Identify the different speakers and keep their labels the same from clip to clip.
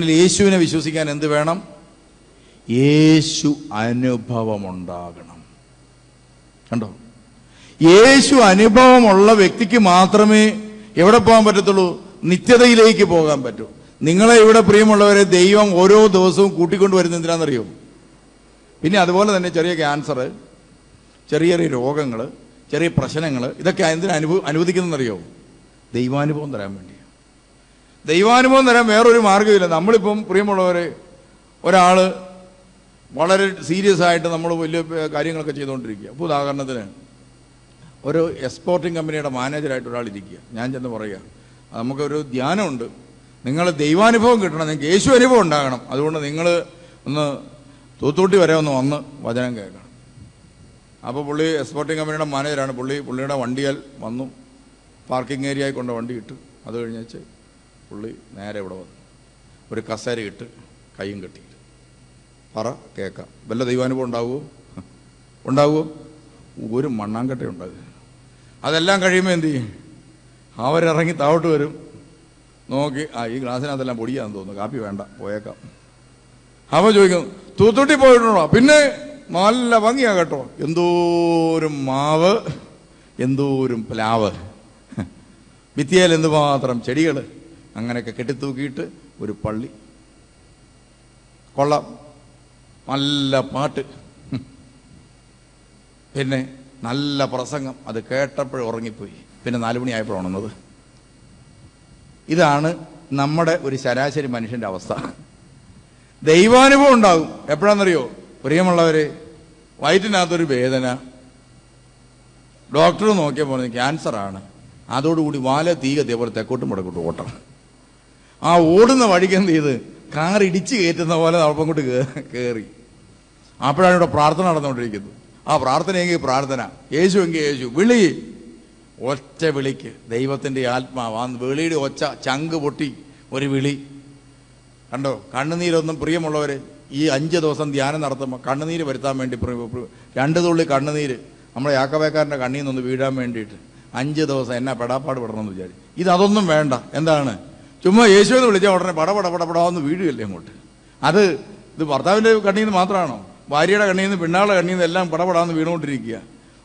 Speaker 1: യേശുവിനെ വിശ്വസിക്കാൻ എന്ത് വേണം? യേശു അനുഭവമുണ്ടാകണം. കണ്ടോ? യേശു അനുഭവമുള്ള വ്യക്തിക്ക് മാത്രമേ എവിടെ പോകാൻ പറ്റത്തുള്ളൂ? നിത്യതയിലേക്ക് പോകാൻ പറ്റൂ. നിങ്ങളെ ഇവിടെ പ്രിയമുള്ളവരെ ദൈവം ഓരോ ദിവസവും കൂട്ടിക്കൊണ്ട് വരുന്ന എന്തിനാണെന്നറിയോ? പിന്നെ അതുപോലെ തന്നെ ചെറിയ ക്യാൻസർ ചെറിയ ചെറിയ രോഗങ്ങൾ ചെറിയ പ്രശ്നങ്ങൾ ഇതൊക്കെ എന്തിനാ അനുവദിക്കുന്നതെന്നറിയോ? ദൈവാനുഭവം തരാൻ വേണ്ടിയാണ് ദൈവാനുഭവം തരാൻ വേറൊരു മാർഗമില്ല. നമ്മളിപ്പം പ്രിയമുള്ളവരെ ഒരാൾ വളരെ സീരിയസ് ആയിട്ട് നമ്മൾ വലിയ കാര്യങ്ങളൊക്കെ ചെയ്തുകൊണ്ടിരിക്കുക. അപ്പോൾ ഉദാഹരണത്തിന് ഒരു എക്സ്പോർട്ടിംഗ് കമ്പനിയുടെ മാനേജറായിട്ട് ഒരാൾ ഇരിക്കുക. ഞാൻ ചെന്ന് പറയുക നമുക്കൊരു ധ്യാനമുണ്ട്. നിങ്ങൾ ദൈവാനുഭവം കിട്ടണം. നിങ്ങൾക്ക് യേശു അനുഭവം ഉണ്ടാകണം. അതുകൊണ്ട് നിങ്ങൾ ഒന്ന് തൂത്തൂട്ടി വരെ ഒന്ന് വന്ന് വചനം കേൾക്കണം. അപ്പോൾ പുള്ളി എക്സ്പോർട്ടിംഗ് കമ്പനിയുടെ മാനേജറാണ് പുള്ളി പുള്ളിയുടെ വണ്ടിയാൽ വന്നു. പാർക്കിംഗ് ഏരിയയിൽ കൊണ്ട് വണ്ടി ഇട്ടു. അത് കഴിഞ്ഞേച്ച് പുള്ളി നേരെ ഇവിടെ വന്നു. ഒരു കസേര ഇട്ട് കൈയും കെട്ടി പറ കേൾക്കാം വല്ല ദൈവാനുഭവം ഉണ്ടാവുമോ? ഉണ്ടാവുമോ? ഒരു മണ്ണാങ്കട്ട ഉണ്ടാകുക അതെല്ലാം കഴിയുമ്പോൾ എന്ത് ചെയ്യും? അവരിറങ്ങി താഴോട്ട് വരും. നോക്കി ആ ഈ ഗ്ലാസ്സിനകത്തെല്ലാം പൊടിയാന്ന് തോന്നുന്നു. കാപ്പി വേണ്ട പോയേക്കാം. അവ ചോദിക്കും തൂത്തുട്ടി പോയിട്ടുണ്ടോ? പിന്നെ നല്ല ഭംഗിയാ കേട്ടോ. എന്തോരം മാവ് എന്തോരം പ്ലാവ്. ഭിത്തിയേൽ എന്തുമാത്രം ചെടികൾ അങ്ങനെയൊക്കെ കെട്ടിത്തൂക്കിയിട്ട് ഒരു പള്ളി. കൊള്ളാം. നല്ല പാട്ട്. പിന്നെ നല്ല പ്രസംഗം. അത് കേട്ടപ്പോഴും ഉറങ്ങിപ്പോയി. പിന്നെ നാലു മണിയായപ്പോൾ ഉണർന്നത്. ഇതാണ് നമ്മുടെ ഒരു ശരാശരി മനുഷ്യന്റെ അവസ്ഥ. ദൈവാനുഭവം ഉണ്ടാകും. എപ്പോഴാണെന്നറിയോ? പ്രിയമുള്ളവർ വയറ്റിനകത്തൊരു വേദന. ഡോക്ടർ നോക്കിയപ്പോൾ ക്യാൻസറാണ്. അതോടുകൂടി വാല തീ കത്തിയ പോലെ തെക്കോട്ടും മുടക്കോട്ടും ഓട്ടം. ആ ഓടുന്ന വഴിക്ക് എന്ത് ചെയ്ത്? കാർ ഇടിച്ച് കയറ്റുന്ന പോലെ അപ്പം കൊണ്ട് കയറി അപ്പോഴാണ് ഇവിടെ പ്രാർത്ഥന നടന്നുകൊണ്ടിരിക്കുന്നത്. ആ പ്രാർത്ഥന പ്രാർത്ഥനയെങ്കിൽ പ്രാർത്ഥന. യേശു എങ്കിൽ യേശു. വിളി. ഒറ്റ വിളിക്ക്. ദൈവത്തിന്റെ ആത്മാവ് ആ വിളിയുടെ ഒച്ച ചങ്ക് പൊട്ടി ഒരു വിളി. കണ്ടോ? കണ്ണുനീരൊന്നും പ്രിയമുള്ളവർ ഈ അഞ്ച് ദിവസം ധ്യാനം നടത്തുമ്പോൾ കണ്ണുനീര് വരുത്താൻ വേണ്ടി രണ്ട് തുള്ളി കണ്ണുനീര് നമ്മുടെ യാക്കവേക്കാരന്റെ കണ്ണിൽ നിന്നൊന്ന് വീഴാൻ വേണ്ടിയിട്ട് അഞ്ച് ദിവസം എന്നാ പെടാപ്പാട് പെടണമെന്ന് വിചാരിച്ചു. ഇത് അതൊന്നും വേണ്ട. എന്താണ്? ചുമ്മാ യേശു എന്ന് വിളിച്ചാൽ ഉടനെ പട പട പട പടാന്ന് വീഴുകയല്ലേ അങ്ങോട്ട്. അത് ഇത് ഭർത്താവിന്റെ കണ്ണിയിൽ നിന്ന് മാത്രമാണോ? ഭാര്യയുടെ കണ്ണിൽ നിന്ന് പെണ്ണാളുടെ കണ്ണിൽ നിന്ന് എല്ലാം പടപടാന്ന് വീണുകൊണ്ടിരിക്കുക.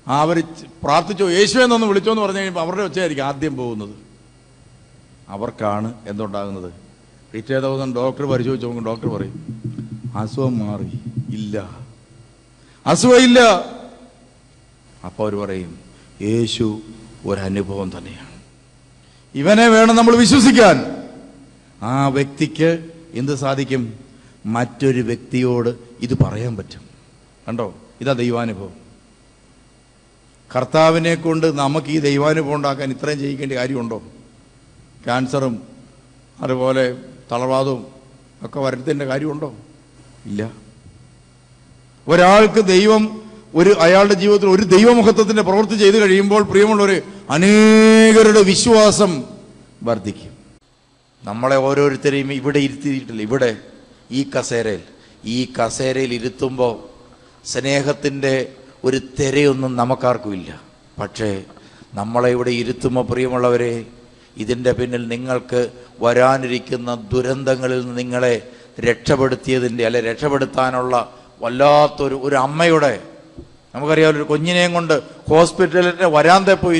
Speaker 1: ആ അവർ പ്രാർത്ഥിച്ചോ യേശു എന്നൊന്ന് വിളിച്ചോ എന്ന് പറഞ്ഞു കഴിയുമ്പോൾ അവരുടെ ഒച്ചയായിരിക്കും ആദ്യം പോകുന്നത്. അവർക്കാണ് എന്തുണ്ടാകുന്നത്? പിറ്റേ ദിവസം ഡോക്ടർ പരിശോധിച്ച് നോക്കും ഡോക്ടർ പറയും അസുഖം മാറി ഇല്ല. അസുഖം ഇല്ല. അപ്പോൾ അവർ പറയും യേശു ഒരനുഭവം തന്നെയാണ്. ഇവനെ വേണം നമ്മൾ വിശ്വസിക്കാൻ. ആ വ്യക്തിക്ക് എന്ത് സാധിക്കും? മറ്റൊരു വ്യക്തിയോട് ഇത് പറയാൻ പറ്റും. കണ്ടോ? ഇതാ ദൈവാനുഭവം. കർത്താവിനെ കൊണ്ട് നമുക്ക് ഈ ദൈവാനുഭവം ഉണ്ടാക്കാൻ ഇത്രയും ചെയ്യിക്കേണ്ട കാര്യമുണ്ടോ? ക്യാൻസറും അതുപോലെ തളർവാദവും ഒക്കെ വരുത്തേണ്ട കാര്യമുണ്ടോ? ഇല്ല. ഒരാൾക്ക് ദൈവം ഒരു അയാളുടെ ജീവിതത്തിൽ ഒരു ദൈവമുഖത്വത്തിന്റെ പ്രവൃത്തി ചെയ്തു കഴിയുമ്പോൾ പ്രിയമുള്ളവർ അനേകരുടെ വിശ്വാസം വർദ്ധിക്കും. നമ്മളെ ഓരോരുത്തരെയും ഇവിടെ ഇരുത്തിയിട്ടില്ല. ഇവിടെ ഈ കസേരയിൽ. ഈ കസേരയിൽ ഇരുത്തുമ്പോൾ സ്നേഹത്തിന്റെ ഒരു തിരയൊന്നും നമുക്കാർക്കും ഇല്ല. പക്ഷേ നമ്മളെ ഇവിടെ ഇരുത്തുമ്പോൾ പ്രിയമുള്ളവരെ ഇതിന്റെ പിന്നിൽ നിങ്ങൾക്ക് വരാനിരിക്കുന്ന ദുരന്തങ്ങളിൽ നിന്ന് നിങ്ങളെ രക്ഷപ്പെടുത്തിയതിന്റെ അല്ലെ രക്ഷപ്പെടുത്താനുള്ള വല്ലാത്തൊരു ഒരു അമ്മയുടെ നമുക്കറിയാം ഒരു കുഞ്ഞിനെയും കൊണ്ട് ഹോസ്പിറ്റലിന്റെ വരാന്തെ പോയി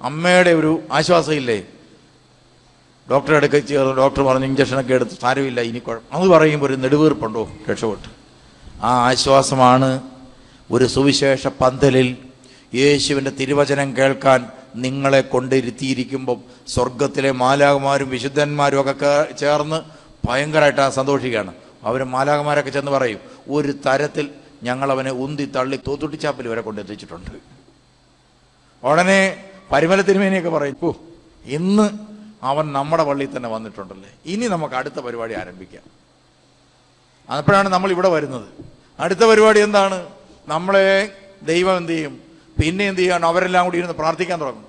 Speaker 1: അമ്മയുടെ ഒരു ആശ്വാസമില്ലേ? ഡോക്ടറെ അടുക്ക ചേർന്ന് ഡോക്ടർ പറഞ്ഞു ഇഞ്ചക്ഷനൊക്കെ എടുത്ത് സാരമില്ല ഇനി കുഴപ്പം അത് പറയുമ്പോൾ ഒരു നെടുവീർപ്പുണ്ടോ? രക്ഷപ്പെട്ടു. ആ ആശ്വാസമാണ് ഒരു സുവിശേഷ പന്തലിൽ യേശുവിന്റെ തിരുവചനം കേൾക്കാൻ നിങ്ങളെ കൊണ്ടിരുത്തിയിരിക്കുമ്പം സ്വർഗത്തിലെ മാലാകുമാരും വിശുദ്ധന്മാരും ഒക്കെ ചേർന്ന് ഭയങ്കരമായിട്ട് സന്തോഷിക്കുകയാണ്. അവർ മാലാകുമാരൊക്കെ ചെന്ന് പറയും ഒരു തരത്തിൽ ഞങ്ങളവനെ ഉന്തി തള്ളി തോത്തുട്ടിച്ചാപ്പിൽ വരെ കൊണ്ടെത്തിച്ചിട്ടുണ്ട്. ഉടനെ പരിമല തിരുമേനിയൊക്കെ പറയും ഇന്ന് അവൻ നമ്മുടെ പള്ളിയിൽ തന്നെ വന്നിട്ടുണ്ടല്ലേ? ഇനി നമുക്ക് അടുത്ത പരിപാടി ആരംഭിക്കാം. അപ്പോഴാണ് നമ്മൾ ഇവിടെ വരുന്നത്. അടുത്ത പരിപാടി എന്താണ്? നമ്മളെ ദൈവം എന്ത് ചെയ്യും? പിന്നെ എന്ത് ചെയ്യാണ്? അവരെല്ലാം കൂടി ഇരുന്ന് പ്രാർത്ഥിക്കാൻ തുടങ്ങും.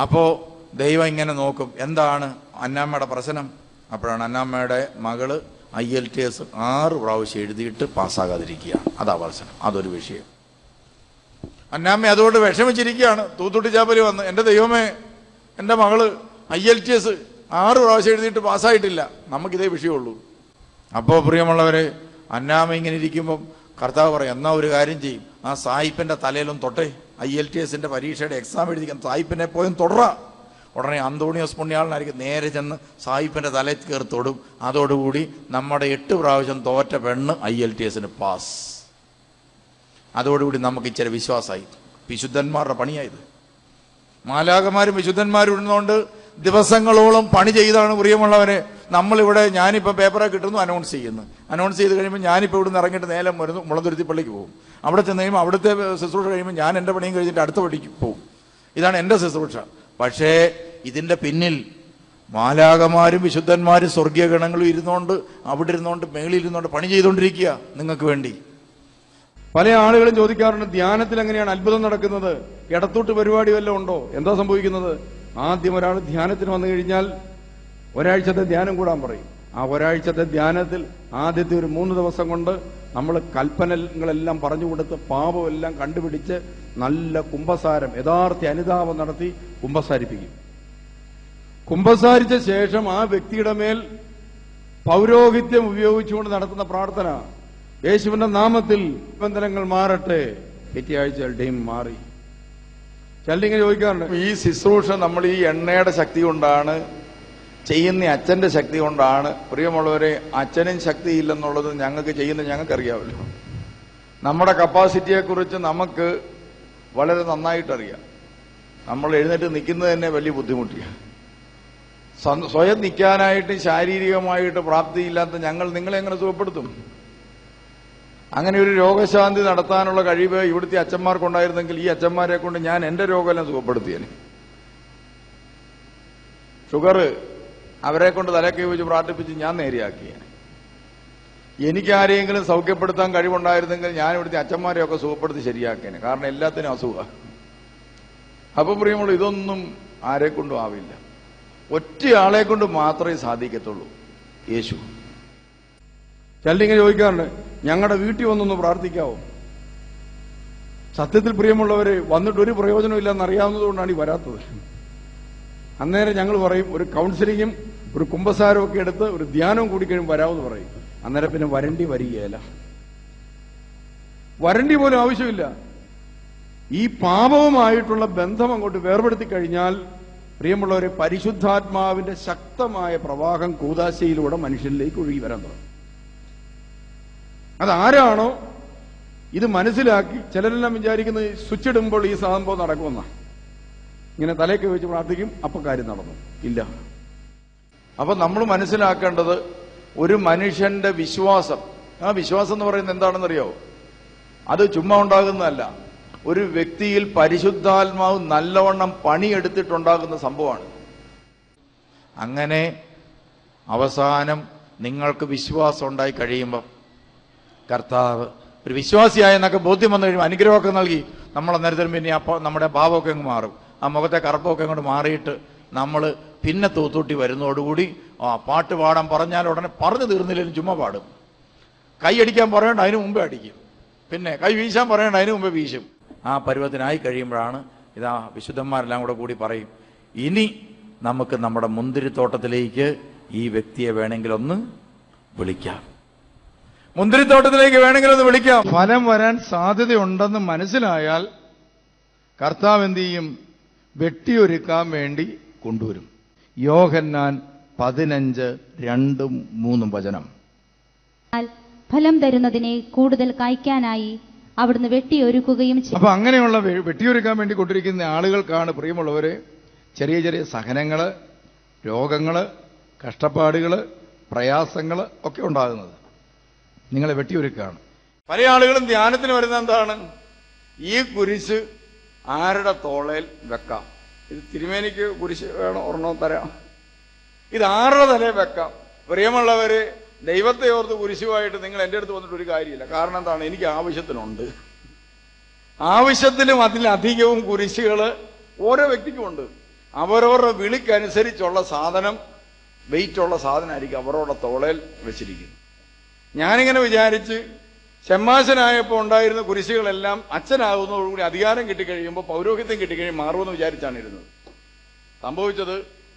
Speaker 1: അപ്പോൾ ദൈവം ഇങ്ങനെ നോക്കും. എന്താണ് അന്നാമ്മയുടെ പ്രശ്നം? അപ്പോഴാണ് അന്നാമ്മയുടെ മകൾ ഐ എൽ ടി എസ് ആറ് പ്രാവശ്യം എഴുതിയിട്ട് പാസ്സാകാതിരിക്കുക. അതാ പ്രശ്നം. അതൊരു വിഷയം. അന്നാമ്മ അതുകൊണ്ട് വിഷമിച്ചിരിക്കുകയാണ്. തൂത്തുട്ടി ചാപ്പലി വന്ന് എന്റെ ദൈവമേ എന്റെ മകൾ ഐ എൽ ടി എസ് ആറ് പ്രാവശ്യം എഴുതിയിട്ട് പാസ്സായിട്ടില്ല. നമുക്കിതേ വിഷയമുള്ളൂ. അപ്പോൾ പ്രിയമുള്ളവരെ അന്നാമ ഇങ്ങനെ ഇരിക്കുമ്പം കർത്താവ് പറയും എന്നാ ഒരു കാര്യം ചെയ്യും. ആ സായിപ്പിന്റെ തലയിലും തൊട്ടേ. ഐ എൽ ടി എസിന്റെ പരീക്ഷയുടെ എക്സാം എഴുതിക്കാൻ സായിപ്പിനെ പോയും തൊടറ. ഉടനെ അന്തോണിയോസ് പുണ്യാളനായിരിക്കും നേരെ ചെന്ന് സായിപ്പിന്റെ തലയിൽ കയറി തൊടും. അതോടുകൂടി നമ്മുടെ എട്ട് പ്രാവശ്യം തോറ്റ പെണ്ണ് ഐ എൽ ടി എസിന് പാസ്. അതോടുകൂടി നമുക്ക് ഇച്ചിരി വിശ്വാസമായി വിശുദ്ധന്മാരുടെ പണിയായത് മാലാകമാരും വിശുദ്ധന്മാരും ഇരുന്നുകൊണ്ട് ദിവസങ്ങളോളം പണി ചെയ്താണ് പ്രിയമുള്ളവരെ. നമ്മളിവിടെ ഞാനിപ്പോൾ പേപ്പറെ കിട്ടുന്നു അനൗൺസ് ചെയ്യുന്നു. അനൗൺസ് ചെയ്ത് കഴിയുമ്പോൾ ഞാനിപ്പോൾ ഇവിടുന്ന് ഇറങ്ങിയിട്ട് നേരം വരുന്നു മുളന്തുരുത്തി പള്ളിക്ക് പോകും. അവിടെ ചെന്ന് കഴിയുമ്പോൾ അവിടുത്തെ ശുശ്രൂഷ കഴിയുമ്പോൾ ഞാൻ എന്റെ പണിയും കഴിഞ്ഞിട്ട് അടുത്ത പള്ളിക്ക് പോകും. ഇതാണ് എന്റെ ശുശ്രൂഷ. പക്ഷേ ഇതിന്റെ പിന്നിൽ മാലാകമാരും വിശുദ്ധന്മാരും സ്വർഗീയ ഗണങ്ങളും ഇരുന്നുകൊണ്ട് അവിടെ ഇരുന്നുകൊണ്ട് മേളിൽ ഇരുന്നുകൊണ്ട് പണി ചെയ്തുകൊണ്ടിരിക്കുക നിങ്ങൾക്ക് വേണ്ടി.
Speaker 2: പല ആളുകളും ചോദിക്കാറുണ്ട് ധ്യാനത്തിൽ എങ്ങനെയാണ് അത്ഭുതം നടക്കുന്നത്? ഇടത്തോട്ട് പരിപാടി വല്ലതും ഉണ്ടോ? എന്താ സംഭവിക്കുന്നത്? ആദ്യം ഒരാൾ ധ്യാനത്തിന് വന്നു കഴിഞ്ഞാൽ ഒരാഴ്ചത്തെ ധ്യാനം കൂടാൻ പറയും. ആ ഒരാഴ്ചത്തെ ധ്യാനത്തിൽ ആദ്യത്തെ ഒരു മൂന്ന് ദിവസം കൊണ്ട് നമ്മൾ കൽപ്പനകളെല്ലാം പറഞ്ഞു കൊടുത്ത് പാപമെല്ലാം കണ്ടുപിടിച്ച് നല്ല കുംഭസാരം യഥാർത്ഥ അനുതാപം നടത്തി കുംഭസാരിപ്പിക്കും. കുംഭസാരിച്ച ശേഷം ആ വ്യക്തിയുടെ മേൽ പൗരോഹിത്യം ഉപയോഗിച്ചുകൊണ്ട് നടത്തുന്ന പ്രാർത്ഥന. യേശുവിന്റെ നാമത്തിൽ ബന്ധനങ്ങൾ മാറട്ടെ. പിറ്റേയാഴ്ചകളുടെയും മാറി. ചിലരിങ്ങനെ ചോദിക്കാറുണ്ട്.
Speaker 1: ഈ ശുശ്രൂഷ നമ്മൾ ഈ എണ്ണയുടെ ശക്തി കൊണ്ടാണ് ചെയ്യുന്ന അച്ഛന്റെ ശക്തി കൊണ്ടാണ്. പ്രിയമുള്ളവരെ അച്ഛനും ശക്തി ഇല്ലെന്നുള്ളത് ഞങ്ങൾക്ക് ചെയ്യുന്ന ഞങ്ങൾക്ക് അറിയാമല്ലോ നമ്മുടെ കപ്പാസിറ്റിയെ കുറിച്ച് നമുക്ക് വളരെ നന്നായിട്ടറിയാം. നമ്മൾ എഴുന്നേറ്റ് നിൽക്കുന്നത് തന്നെ വലിയ ബുദ്ധിമുട്ടിയാണ്. സ്വ- സ്വയം നിൽക്കാനായിട്ട് ശാരീരികമായിട്ട് പ്രാപ്തിയില്ലാത്ത ഞങ്ങൾ നിങ്ങളെ എങ്ങനെ സുഖപ്പെടുത്തും? അങ്ങനെ ഒരു രോഗശാന്തി നടത്താനുള്ള കഴിവ് ഇവിടുത്തെ അച്ഛന്മാർക്കുണ്ടായിരുന്നെങ്കിൽ ഈ അച്ഛന്മാരെ കൊണ്ട് ഞാൻ എന്റെ രോഗമെല്ലാം സുഖപ്പെടുത്തിയേനെ. ഷുഗർ അവരെ കൊണ്ട് തലക്കെ വെച്ച് പ്രാർത്ഥിപ്പിച്ച് ഞാൻ നേരെയാക്കിയേനെ. എനിക്ക് ആരെയെങ്കിലും സൗഖ്യപ്പെടുത്താൻ കഴിവുണ്ടായിരുന്നെങ്കിൽ ഞാൻ ഇവിടുത്തെ അച്ഛന്മാരെയൊക്കെ സുഖപ്പെടുത്തി ശരിയാക്കിയേനെ. കാരണം എല്ലാത്തിനും അസുഖ. അപ്പൊ പ്രിയമുള്ള ഇതൊന്നും ആരെക്കൊണ്ടും ആവില്ല. ഒറ്റയാളെ കൊണ്ട് മാത്രമേ സാധിക്കത്തുള്ളൂ. യേശു.
Speaker 2: ചിലരിങ്ങനെ ചോദിക്കാറുണ്ട്. ഞങ്ങളുടെ വീട്ടിൽ വന്നൊന്ന് പ്രാർത്ഥിക്കാവോ? സത്യത്തിൽ പ്രിയമുള്ളവര് വന്നിട്ട് ഒരു പ്രയോജനമില്ലെന്ന് അറിയാവുന്നതുകൊണ്ടാണ് ഈ വരാത്തത്. അന്നേരം ഞങ്ങൾ പറയും ഒരു കൗൺസിലിങ്ങും ഒരു കുംഭസാരവും ഒക്കെ എടുത്ത് ഒരു ധ്യാനവും കൂടി കഴിയുമ്പോൾ വരാമെന്ന് പറയും. അന്നേരം പിന്നെ വരണ്ടി വരികയല്ല. വരണ്ടി പോലും ആവശ്യമില്ല. ഈ പാപവുമായിട്ടുള്ള ബന്ധം അങ്ങോട്ട് വേർപെടുത്തി കഴിഞ്ഞാൽ പ്രിയമുള്ളവരെ പരിശുദ്ധാത്മാവിന്റെ ശക്തമായ പ്രവാഹം കൂതാശയിലൂടെ മനുഷ്യനിലേക്ക് ഒഴുകി വരാൻ തുടങ്ങും. അതാരാണോ ഇത് മനസ്സിലാക്കി ചിലരെല്ലാം വിചാരിക്കുന്നത് സ്വിച്ച് ഇടുമ്പോൾ ഈ സംഭവം നടക്കുമെന്ന. ഇങ്ങനെ തലയൊക്കെ വെച്ച് പ്രാർത്ഥിക്കും അപ്പൊ കാര്യം നടന്നു. ഇല്ല.
Speaker 1: അപ്പൊ നമ്മൾ മനസ്സിലാക്കേണ്ടത് ഒരു മനുഷ്യന്റെ വിശ്വാസം. ആ വിശ്വാസം എന്ന് പറയുന്നത് എന്താണെന്നറിയോ? അത് ചുമ്മാ ഉണ്ടാകുന്നതല്ല. ഒരു വ്യക്തിയിൽ പരിശുദ്ധാത്മാവ് നല്ലവണ്ണം പണിയെടുത്തിട്ടുണ്ടാകുന്ന സംഭവമാണ്. അങ്ങനെ അവസാനം നിങ്ങൾക്ക് വിശ്വാസം ഉണ്ടായി കഴിയുമ്പോൾ കർത്താവ് ഒരു വിശ്വാസിയായ എന്നൊക്കെ ബോധ്യം വന്നു കഴിയുമ്പോൾ അനുഗ്രഹമൊക്കെ നൽകി നമ്മൾ അന്നേരത്തിന് പിന്നെ അപ്പോൾ നമ്മുടെ ഭാവമൊക്കെ അങ്ങ് മാറും. ആ മുഖത്തെ കറുപ്പൊക്കെ അങ്ങോട്ട് മാറിയിട്ട് നമ്മൾ പിന്നെ തൂത്തൂട്ടി വരുന്നതോടുകൂടി ആ പാട്ട് പാടാൻ പറഞ്ഞാൽ ഉടനെ പറഞ്ഞു തീർന്നില്ലെങ്കിലും ചുമ്മാ പാടും. കൈ അടിക്കാൻ പറയണ്ട അതിന് മുമ്പേ അടിക്കും. പിന്നെ കൈ വീശാൻ പറയണ്ട അതിന് മുമ്പേ വീശും. ആ പരുവത്തിനായി കഴിയുമ്പോഴാണ് ഇതാ വിശുദ്ധന്മാരെല്ലാം കൂടെ കൂടി പറയും ഇനി നമുക്ക് നമ്മുടെ മുന്തിരിത്തോട്ടത്തിലേക്ക് ഈ വ്യക്തിയെ വേണമെങ്കിലൊന്ന് വിളിക്കാം. മുന്തിരിത്തോട്ടത്തിലേക്ക് വേണമെങ്കിൽ ഒന്ന് വിളിക്കാം.
Speaker 2: ഫലം വരാൻ സാധ്യതയുണ്ടെന്ന് മനസ്സിലായാൽ കർത്താവ് എന്ത് ചെയ്യും? വെട്ടിയൊരുക്കാൻ വേണ്ടി കൊണ്ടുവരും. യോഹന്നാൻ പതിനഞ്ച് രണ്ടും മൂന്നും വചനം.
Speaker 3: ഫലം തരുന്നതിനെ കൂടുതൽ കായ്ക്കാനായി അവിടുന്ന് വെട്ടിയൊരുക്കുകയും ചെയ്യും
Speaker 2: അപ്പൊ അങ്ങനെയുള്ള വെട്ടിയൊരുക്കാൻ വേണ്ടി കൊണ്ടിരിക്കുന്ന ആളുകൾക്കാണ് പ്രിയമുള്ളവരെ ചെറിയ ചെറിയ സഹനങ്ങൾ രോഗങ്ങൾ കഷ്ടപ്പാടുകൾ പ്രയാസങ്ങൾ ഒക്കെ ഉണ്ടാകുന്നത്. നിങ്ങളെ വെട്ടിയൊരുക്കാണ്
Speaker 1: പല ആളുകളും ധ്യാനത്തിന് വരുന്ന എന്താണ്? ഈ കുരിശ് ആരുടെ തോളയിൽ വെക്കാം? ഇത് തിരുമേനിക്ക് കുരിശ് വേണം ഒരെണ്ണം തരാം. ഇത് ആരുടെ തലയിൽ വെക്കാം? പ്രിയമുള്ളവര് ദൈവത്തെ ഓർത്ത് കുരിശുമായിട്ട് നിങ്ങൾ എന്റെ അടുത്ത് വന്നിട്ട് ഒരു കാര്യമില്ല. കാരണം എന്താണ്? എനിക്ക് ആവശ്യത്തിനുണ്ട്. ആവശ്യത്തിലും അതിലധികവും കുരിശുകൾ ഓരോ വ്യക്തിക്കും ഉണ്ട്. അവരവരുടെ വിളിക്കനുസരിച്ചുള്ള സാധനം വെയിറ്റുള്ള സാധനമായിരിക്കും അവരവരുടെ തോളയിൽ വെച്ചിരിക്കുന്നത്. ഞാനിങ്ങനെ വിചാരിച്ച് ഷമ്മാശനായപ്പോൾ ഉണ്ടായിരുന്ന കുരിശുകളെല്ലാം അച്ഛനാകുന്നതോടുകൂടി അധികാരം കിട്ടിക്കഴിയുമ്പോൾ പൗരോഹിത്യം കിട്ടിക്കഴിയുമ്പോൾ മാറുമെന്ന് വിചാരിച്ചാണ് ഇരുന്നത്. സംഭവിച്ചത്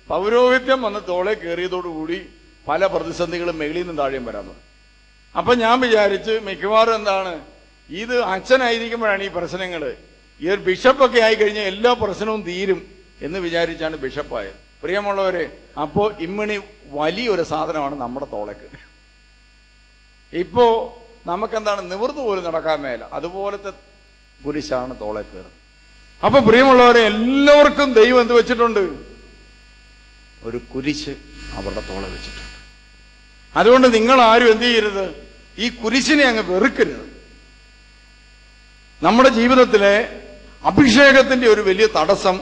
Speaker 1: പൗരോഹിത്യം വന്ന് തോളെ കയറിയതോടുകൂടി പല പ്രതിസന്ധികളും മേളിൽ നിന്ന് താഴെയും വരാൻ തുടങ്ങി. അപ്പൊ ഞാൻ വിചാരിച്ച് മിക്കവാറും എന്താണ് ഇത് അച്ഛനായിരിക്കുമ്പോഴാണ് ഈ പ്രശ്നങ്ങൾ ഈ ഒരു ബിഷപ്പൊക്കെ ആയി കഴിഞ്ഞാൽ എല്ലാ പ്രശ്നവും തീരും എന്ന് വിചാരിച്ചാണ് ബിഷപ്പായത്. പ്രിയമുള്ളവരെ അപ്പോൾ ഇമ്മണി വലിയൊരു സാധനമാണ് നമ്മുടെ തോളക്ക്. ഇപ്പോ നമുക്കെന്താണ് നിവൃത്തു പോലും നടക്കാൻ മേല. അതുപോലത്തെ കുരിശാണ് തോളെ കയറുന്നത് അപ്പൊ പ്രിയമുള്ളവരെ എല്ലാവർക്കും ദൈവം എന്ത് വെച്ചിട്ടുണ്ട്? ഒരു കുരിശ് അവരുടെ തോളെ വെച്ചിട്ടുണ്ട്. അതുകൊണ്ട് നിങ്ങൾ ആരും എന്ത് ചെയ്യരുത്? ഈ കുരിശിനെ അങ്ങ് വെറുക്കരുത്. നമ്മുടെ ജീവിതത്തിലെ അഭിഷേകത്തിന്റെ ഒരു വലിയ തടസ്സം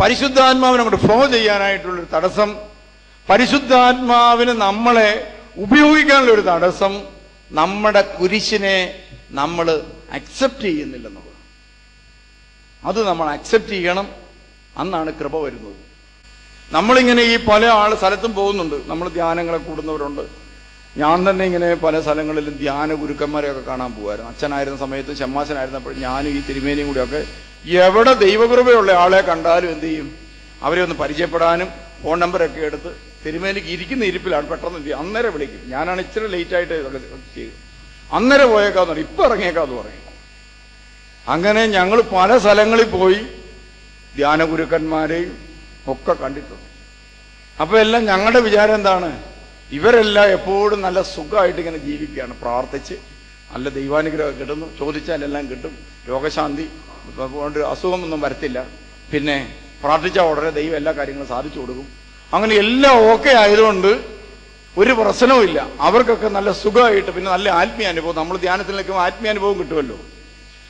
Speaker 1: പരിശുദ്ധാത്മാവിനെ അങ്ങോട്ട് ഫ്ലോ ചെയ്യാനായിട്ടുള്ളൊരു തടസ്സം പരിശുദ്ധാത്മാവിന് നമ്മളെ ഉപയോഗിക്കാനുള്ള ഒരു തടസ്സം നമ്മുടെ കുരിശിനെ നമ്മൾ അക്സെപ്റ്റ് ചെയ്യുന്നില്ലെന്നുള്ളത്. അത് നമ്മൾ അക്സെപ്റ്റ് ചെയ്യണം അന്നാണ് കൃപ വരുന്നത്. നമ്മളിങ്ങനെ ഈ പല ആൾ സ്ഥലത്തും പോകുന്നുണ്ട്. നമ്മൾ ധ്യാനങ്ങളെ കൂടുന്നവരുണ്ട്. ഞാൻ തന്നെ ഇങ്ങനെ പല സ്ഥലങ്ങളിലും ധ്യാന ഗുരുക്കന്മാരെയൊക്കെ കാണാൻ പോകുമായിരുന്നു. അച്ഛനായിരുന്ന സമയത്ത് ചെമ്മാശനായിരുന്നപ്പോൾ ഞാനും ഈ തിരുമേനിയും കൂടിയൊക്കെ എവിടെ ദൈവകൃപയുള്ള ആളെ കണ്ടാലും എന്ത് ചെയ്യും? അവരെ ഒന്ന് പരിചയപ്പെടാനും ഫോൺ നമ്പറൊക്കെ എടുത്ത് തിരുമേനിക്ക് ഇരിക്കുന്ന ഇരിപ്പിലാണ് പെട്ടെന്ന് എന്ത് അന്നേരം വിളിക്കും. ഞാനാണ് ഇച്ചിരി ലേറ്റ് ആയിട്ട് ഇതൊക്കെ ചെയ്ത് അന്നേരം പോയേക്കാന്ന് പറയും. ഇപ്പൊ ഇറങ്ങിയേക്കാന്ന് പറയും. അങ്ങനെ ഞങ്ങൾ പല സ്ഥലങ്ങളിൽ പോയി ധ്യാന ഗുരുക്കന്മാരെയും ഒക്കെ കണ്ടിട്ടുണ്ട്. അപ്പൊ എല്ലാം ഞങ്ങളുടെ വിചാരം എന്താണ്? ഇവരെല്ലാം എപ്പോഴും നല്ല സുഖമായിട്ട് ഇങ്ങനെ ജീവിക്കുകയാണ്. പ്രാർത്ഥിച്ച് നല്ല ദൈവാനുഗ്രഹം കിട്ടുന്നു. ചോദിച്ചാൽ എല്ലാം കിട്ടും. രോഗശാന്തി അസുഖമൊന്നും വരത്തില്ല. പിന്നെ പ്രാർത്ഥിച്ചാൽ ഉടനെ ദൈവം എല്ലാ കാര്യങ്ങളും സാധിച്ചു കൊടുക്കും. അങ്ങനെ എല്ലാം ഓക്കെ ആയതുകൊണ്ട് ഒരു പ്രശ്നവും ഇല്ല അവർക്കൊക്കെ നല്ല സുഖമായിട്ട് പിന്നെ നല്ല ആത്മീയ അനുഭവം. നമ്മൾ ധ്യാനത്തിൽ നിൽക്കുമ്പോൾ ആത്മീയ അനുഭവം കിട്ടുമല്ലോ.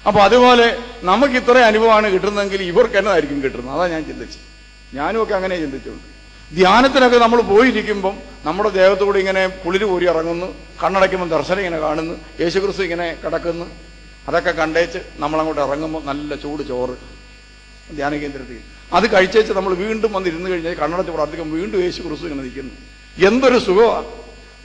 Speaker 1: അപ്പൊ അതുപോലെ നമുക്ക് ഇത്ര അനുഭവമാണ് കിട്ടുന്നതെങ്കിൽ ഇവർക്ക് എന്നതായിരിക്കും കിട്ടുന്നത്. അതാ ഞാൻ ചിന്തിച്ചു ഞാനും ഒക്കെ അങ്ങനെ ചിന്തിച്ചുണ്ട് ധ്യാനത്തിനൊക്കെ നമ്മൾ പോയിരിക്കുമ്പം നമ്മുടെ ദേഹത്തോട് ഇങ്ങനെ കുളിര് കോരി ഇറങ്ങുന്നു. കണ്ണടയ്ക്കുമ്പോൾ ദർശനം ഇങ്ങനെ കാണുന്നു. യേശുക്രിസ്തു ഇങ്ങനെ കിടക്കുന്നു. അതൊക്കെ കണ്ടേച്ച് നമ്മളങ്ങോട്ട് ഇറങ്ങുമ്പോൾ നല്ല ചൂട് ചോറ് ധ്യാന കേന്ദ്രത്തിൽ. അത് കഴിച്ചേച്ച് നമ്മൾ വീണ്ടും വന്ന് ഇരുന്ന് കഴിഞ്ഞാൽ കണ്ണടച്ച് പ്രാർത്ഥിക്കും വീണ്ടും യേശു ക്രിസ്തു ഇങ്ങനെ നിൽക്കുന്നു. എന്തൊരു സുഖമാണ്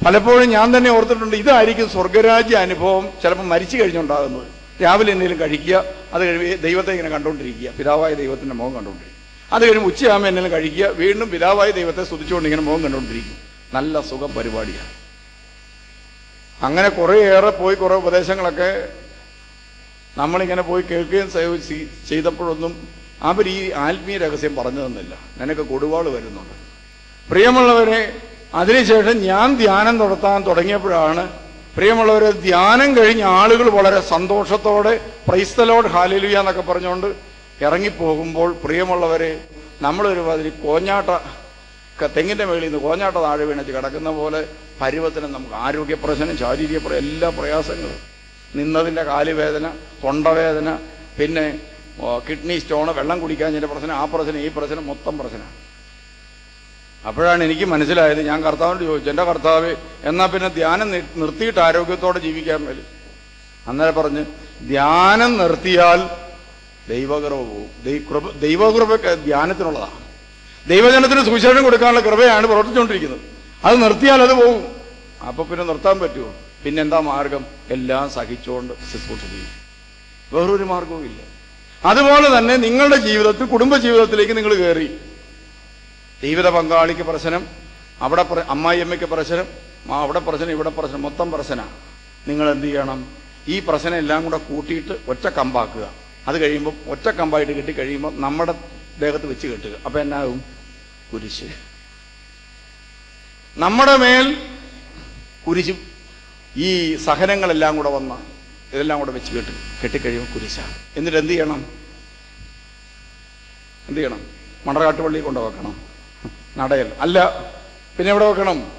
Speaker 1: പലപ്പോഴും ഞാൻ തന്നെ ഓർത്തിട്ടുണ്ട് ഇതായിരിക്കും സ്വർഗരാജ്യ അനുഭവം ചിലപ്പോൾ മരിച്ചു കഴിഞ്ഞുണ്ടാകുന്നത്. രാവിലെ എന്തെങ്കിലും കഴിക്കുക അത് കഴിയുമ്പോൾ ദൈവത്തെ ഇങ്ങനെ കണ്ടുകൊണ്ടിരിക്കുക. പിതാവായ ദൈവത്തിന്റെ മുഖം കണ്ടുകൊണ്ടിരിക്കുക. അത് കഴിയുമ്പോൾ ഉച്ചയാകുമ്പോൾ എന്തെങ്കിലും കഴിക്കുക വീണ്ടും പിതാവായ ദൈവത്തെ സ്തുതിച്ചുകൊണ്ട് ഇങ്ങനെ മുഖം കണ്ടുകൊണ്ടിരിക്കും. നല്ല സുഖ പരിപാടിയാണ്. അങ്ങനെ കുറേയേറെ പോയി കുറേ ഉപദേശങ്ങളൊക്കെ നമ്മളിങ്ങനെ പോയി കേൾക്കുകയും ചെയ്തപ്പോഴൊന്നും അവർ ഈ ആത്മീയ രഹസ്യം പറഞ്ഞു തന്നില്ല. നിനക്ക് കൊടുവാൾ വരുന്നുണ്ട്. പ്രിയമുള്ളവരെ അതിനുശേഷം ഞാൻ ധ്യാനം നടത്താൻ തുടങ്ങിയപ്പോഴാണ് പ്രിയമുള്ളവരെ ധ്യാനം കഴിഞ്ഞ ആളുകൾ വളരെ സന്തോഷത്തോടെ പ്രൈസ്തലോട് ഹാലിലുയ എന്നൊക്കെ പറഞ്ഞുകൊണ്ട് ഇറങ്ങിപ്പോകുമ്പോൾ പ്രിയമുള്ളവരെ നമ്മളൊരു മാതിരി കോഞ്ഞാട്ട തെങ്ങിന്റെ മേളിൽ നിന്ന് കോഞ്ഞാട്ട താഴെ വീണിച്ച് കിടക്കുന്ന പോലെ പരുവത്തിന് നമുക്ക് ആരോഗ്യ പ്രശ്നം ശാരീരിക എല്ലാ പ്രയാസങ്ങളും. നിന്നതിന്റെ കാലുവേദന തൊണ്ടവേദന പിന്നെ കിഡ്നി സ്റ്റോണ് വെള്ളം കുടിക്കാഞ്ഞതിന്റെ പ്രശ്നം ആ പ്രശ്നം ഈ പ്രശ്നം മൊത്തം പ്രശ്നമാണ്. അപ്പോഴാണ് എനിക്ക് മനസ്സിലായത് ഞാൻ കർത്താവിനോട് ചോദിച്ചു എന്റെ കർത്താവ് എന്നാൽ പിന്നെ ധ്യാനം നിർത്തിയിട്ട് ആരോഗ്യത്തോടെ ജീവിക്കാൻ മേലും? അന്നേരം പറഞ്ഞ് ധ്യാനം നിർത്തിയാൽ ദൈവകൃപ പോകും. ദൈവകൃപ ധ്യാനത്തിനുള്ളതാണ്. ദൈവജനത്തിന് സുവിശേഷം കൊടുക്കാനുള്ള കൃപയാണ് പ്രവർത്തിച്ചുകൊണ്ടിരിക്കുന്നത്. അത് നിർത്തിയാൽ അത് പോകും. അപ്പൊ പിന്നെ നിർത്താൻ പറ്റുമോ? പിന്നെന്താ മാർഗം? എല്ലാം സഹിച്ചുകൊണ്ട് ശുശ്രൂഷ ചെയ്യും. വേറൊരു മാർഗവും ഇല്ല അതുപോലെ തന്നെ നിങ്ങളുടെ ജീവിതത്തിൽ കുടുംബ ജീവിതത്തിലേക്ക് നിങ്ങൾ കയറി. ജീവിത പങ്കാളിക്ക് പ്രശ്നം അവിടെ അമ്മായി അമ്മായിയമ്മയ്ക്ക് പ്രശ്നം അവിടെ പ്രശ്നം ഇവിടെ പ്രശ്നം മൊത്തം പ്രശ്നമാണ് നിങ്ങൾ എന്ത് ചെയ്യണം? ഈ പ്രശ്നം എല്ലാം കൂടെ കൂട്ടിയിട്ട് ഒറ്റ കമ്പാക്കുക. അത് കഴിയുമ്പോൾ ഒറ്റ കമ്പായിട്ട് കിട്ടി കഴിയുമ്പോൾ നമ്മുടെ ദേഹത്ത് വെച്ച് കെട്ടുക. അപ്പൊ എന്നാകും കുരിശ്. നമ്മുടെ മേൽ കുരിശ് ഈ സഹനങ്ങളെല്ലാം കൂടെ വന്ന. ഇതെല്ലാം കൂടെ വെച്ച് കെട്ടി കെട്ടിക്കഴിയുമ്പോൾ കുരിശ. എന്നിട്ട് എന്ത് ചെയ്യണം? എന്ത് ചെയ്യണം? മണറാട്ടുപള്ളി കൊണ്ട് വെക്കണം. നടയൽ അല്ല പിന്നെ എവിടെ വെക്കണം?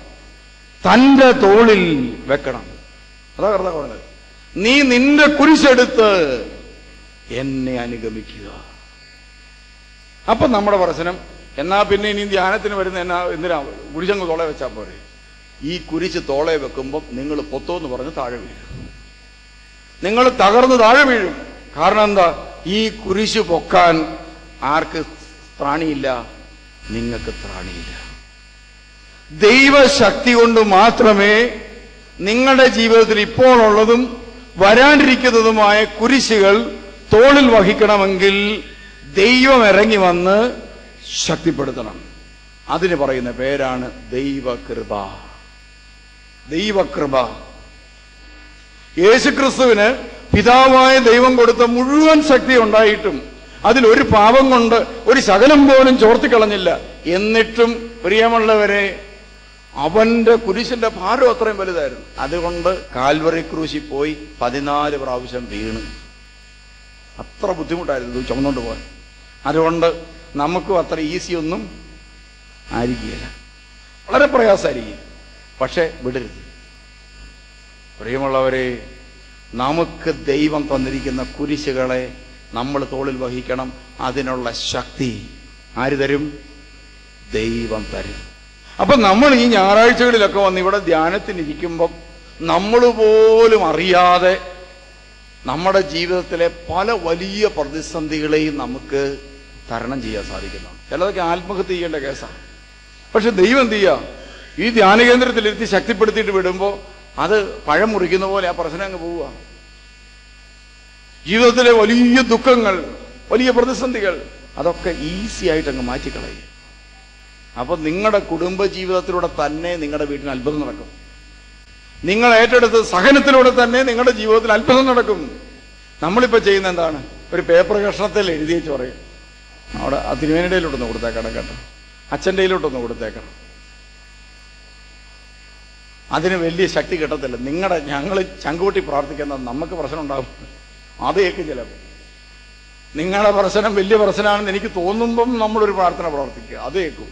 Speaker 1: തന്റെ തോളിൽ വെക്കണം. അതാ കർത്താവ് പറഞ്ഞത്. നീ നിന്റെ കുരിശെടുത്ത് എന്നെ അനുഗമിക്കുക. അപ്പൊ നമ്മുടെ പ്രശ്നം എന്നാ പിന്നെ ഇനി ധ്യാനത്തിന് വരുന്ന എന്നാ എന്തിനാ? കുരിശങ്ങ് തോളെ വെച്ചാൽ പോരെ. ഈ കുരിശ് തോളെ വെക്കുമ്പം നിങ്ങൾ പൊത്തോ എന്ന് പറഞ്ഞ് താഴെ വീഴും. നിങ്ങൾ തകർന്ന് താഴെ വീഴും. കാരണം എന്താ? ഈ കുരിശ് പൊക്കാൻ ആർക്ക് ത്രാണിയില്ല നിങ്ങൾക്ക് ത്രാണിയില്ല ദൈവശക്തി കൊണ്ട് മാത്രമേ നിങ്ങളുടെ ജീവിതത്തിൽ ഇപ്പോൾ ഉള്ളതും വരാനിരിക്കുന്നതുമായ കുരിശുകൾ തോളിൽ വഹിക്കണമെങ്കിൽ ദൈവം ഇറങ്ങി വന്ന് ശക്തിപ്പെടുത്തണം. അതിന് പറയുന്ന പേരാണ് ദൈവകൃപ. ദൈവകൃപ. യേശുക്രിസ്തുവിന് പിതാവായ ദൈവം കൊടുത്ത മുഴുവൻ ശക്തി ഉണ്ടായിട്ടും അതിലൊരു പാപം കൊണ്ട് ഒരു ശകലം പോലും ചോർത്തിക്കളഞ്ഞില്ല എന്നിട്ടും പ്രിയമുള്ളവരെ അവന്റെ കുരിശിന്റെ ഭാരം അത്രയും വലുതായിരുന്നു. അതുകൊണ്ട് കാൽവറി ക്രൂശി പോയി പതിനാല് പ്രാവശ്യം വീണ്. അത്ര ബുദ്ധിമുട്ടായിരുന്നു ചുമന്നുകൊണ്ട് പോകാൻ. അതുകൊണ്ട് നമുക്കും അത്ര ഈസി ഒന്നും ആയിരിക്കുകയില്ല. വളരെ പ്രയാസമായിരിക്കും. പക്ഷെ വിടരുത്. പ്രിയമുള്ളവരെ നമുക്ക് ദൈവം തന്നിരിക്കുന്ന കുരിശുകളെ നമ്മൾ തോളിൽ വഹിക്കണം. അതിനുള്ള ശക്തി ആര് തരും? ദൈവം തരും. അപ്പൊ നമ്മൾ ഈ ഞായറാഴ്ചകളിലൊക്കെ വന്ന് ഇവിടെ ധ്യാനത്തിനിരിക്കുമ്പം നമ്മൾ പോലും അറിയാതെ നമ്മുടെ ജീവിതത്തിലെ പല വലിയ പ്രതിസന്ധികളെയും നമുക്ക് തരണം ചെയ്യാൻ സാധിക്കുന്നതാണ് ചിലതൊക്കെ ആത്മഹത്യ ചെയ്യേണ്ട കേസാണ് പക്ഷെ ദൈവം എന്ത് ചെയ്യുക ഈ ധ്യാന കേന്ദ്രത്തിലിരുത്തി ശക്തിപ്പെടുത്തിയിട്ട് വിടുമ്പോൾ അത് പഴം മുറിക്കുന്ന പോലെ ആ പ്രശ്നം അങ്ങ് പോവുക. ജീവിതത്തിലെ വലിയ ദുഃഖങ്ങൾ വലിയ പ്രതിസന്ധികൾ അതൊക്കെ ഈസി ആയിട്ട് അങ്ങ് മാറ്റിക്കളയുക അപ്പൊ നിങ്ങളുടെ കുടുംബ ജീവിതത്തിലൂടെ തന്നെ നിങ്ങളുടെ വീട്ടിന് അത്ഭുതം നടക്കും. നിങ്ങൾ ഏറ്റെടുത്ത് സഹനത്തിലൂടെ തന്നെ നിങ്ങളുടെ ജീവിതത്തിൽ അത്ഭുതം നടക്കും. നമ്മളിപ്പോൾ ചെയ്യുന്ന എന്താണ്? ഒരു പേപ്പർ കഷ്ണത്തിൽ എഴുതി വെച്ച് പറയും. അവിടെ ആ തിരുവേനടയിലോട്ടൊന്ന് കൊടുത്തേക്കണം കേട്ടോ. അച്ഛന്റെ കൊടുത്തേക്കണം. അതിന് വലിയ ശക്തി കിട്ടത്തില്ല. നിങ്ങളുടെ ഞങ്ങൾ ചങ്കൂട്ടി പ്രാർത്ഥിക്കുന്ന നമുക്ക് പ്രശ്നം ഉണ്ടാകും അത് കേൾക്കും ചിലപ്പോൾ നിങ്ങളുടെ പ്രശ്നം വലിയ പ്രശ്നമാണെന്ന് എനിക്ക് തോന്നുമ്പം നമ്മളൊരു പ്രാർത്ഥന പ്രവർത്തിക്കുക. അത് കേൾക്കും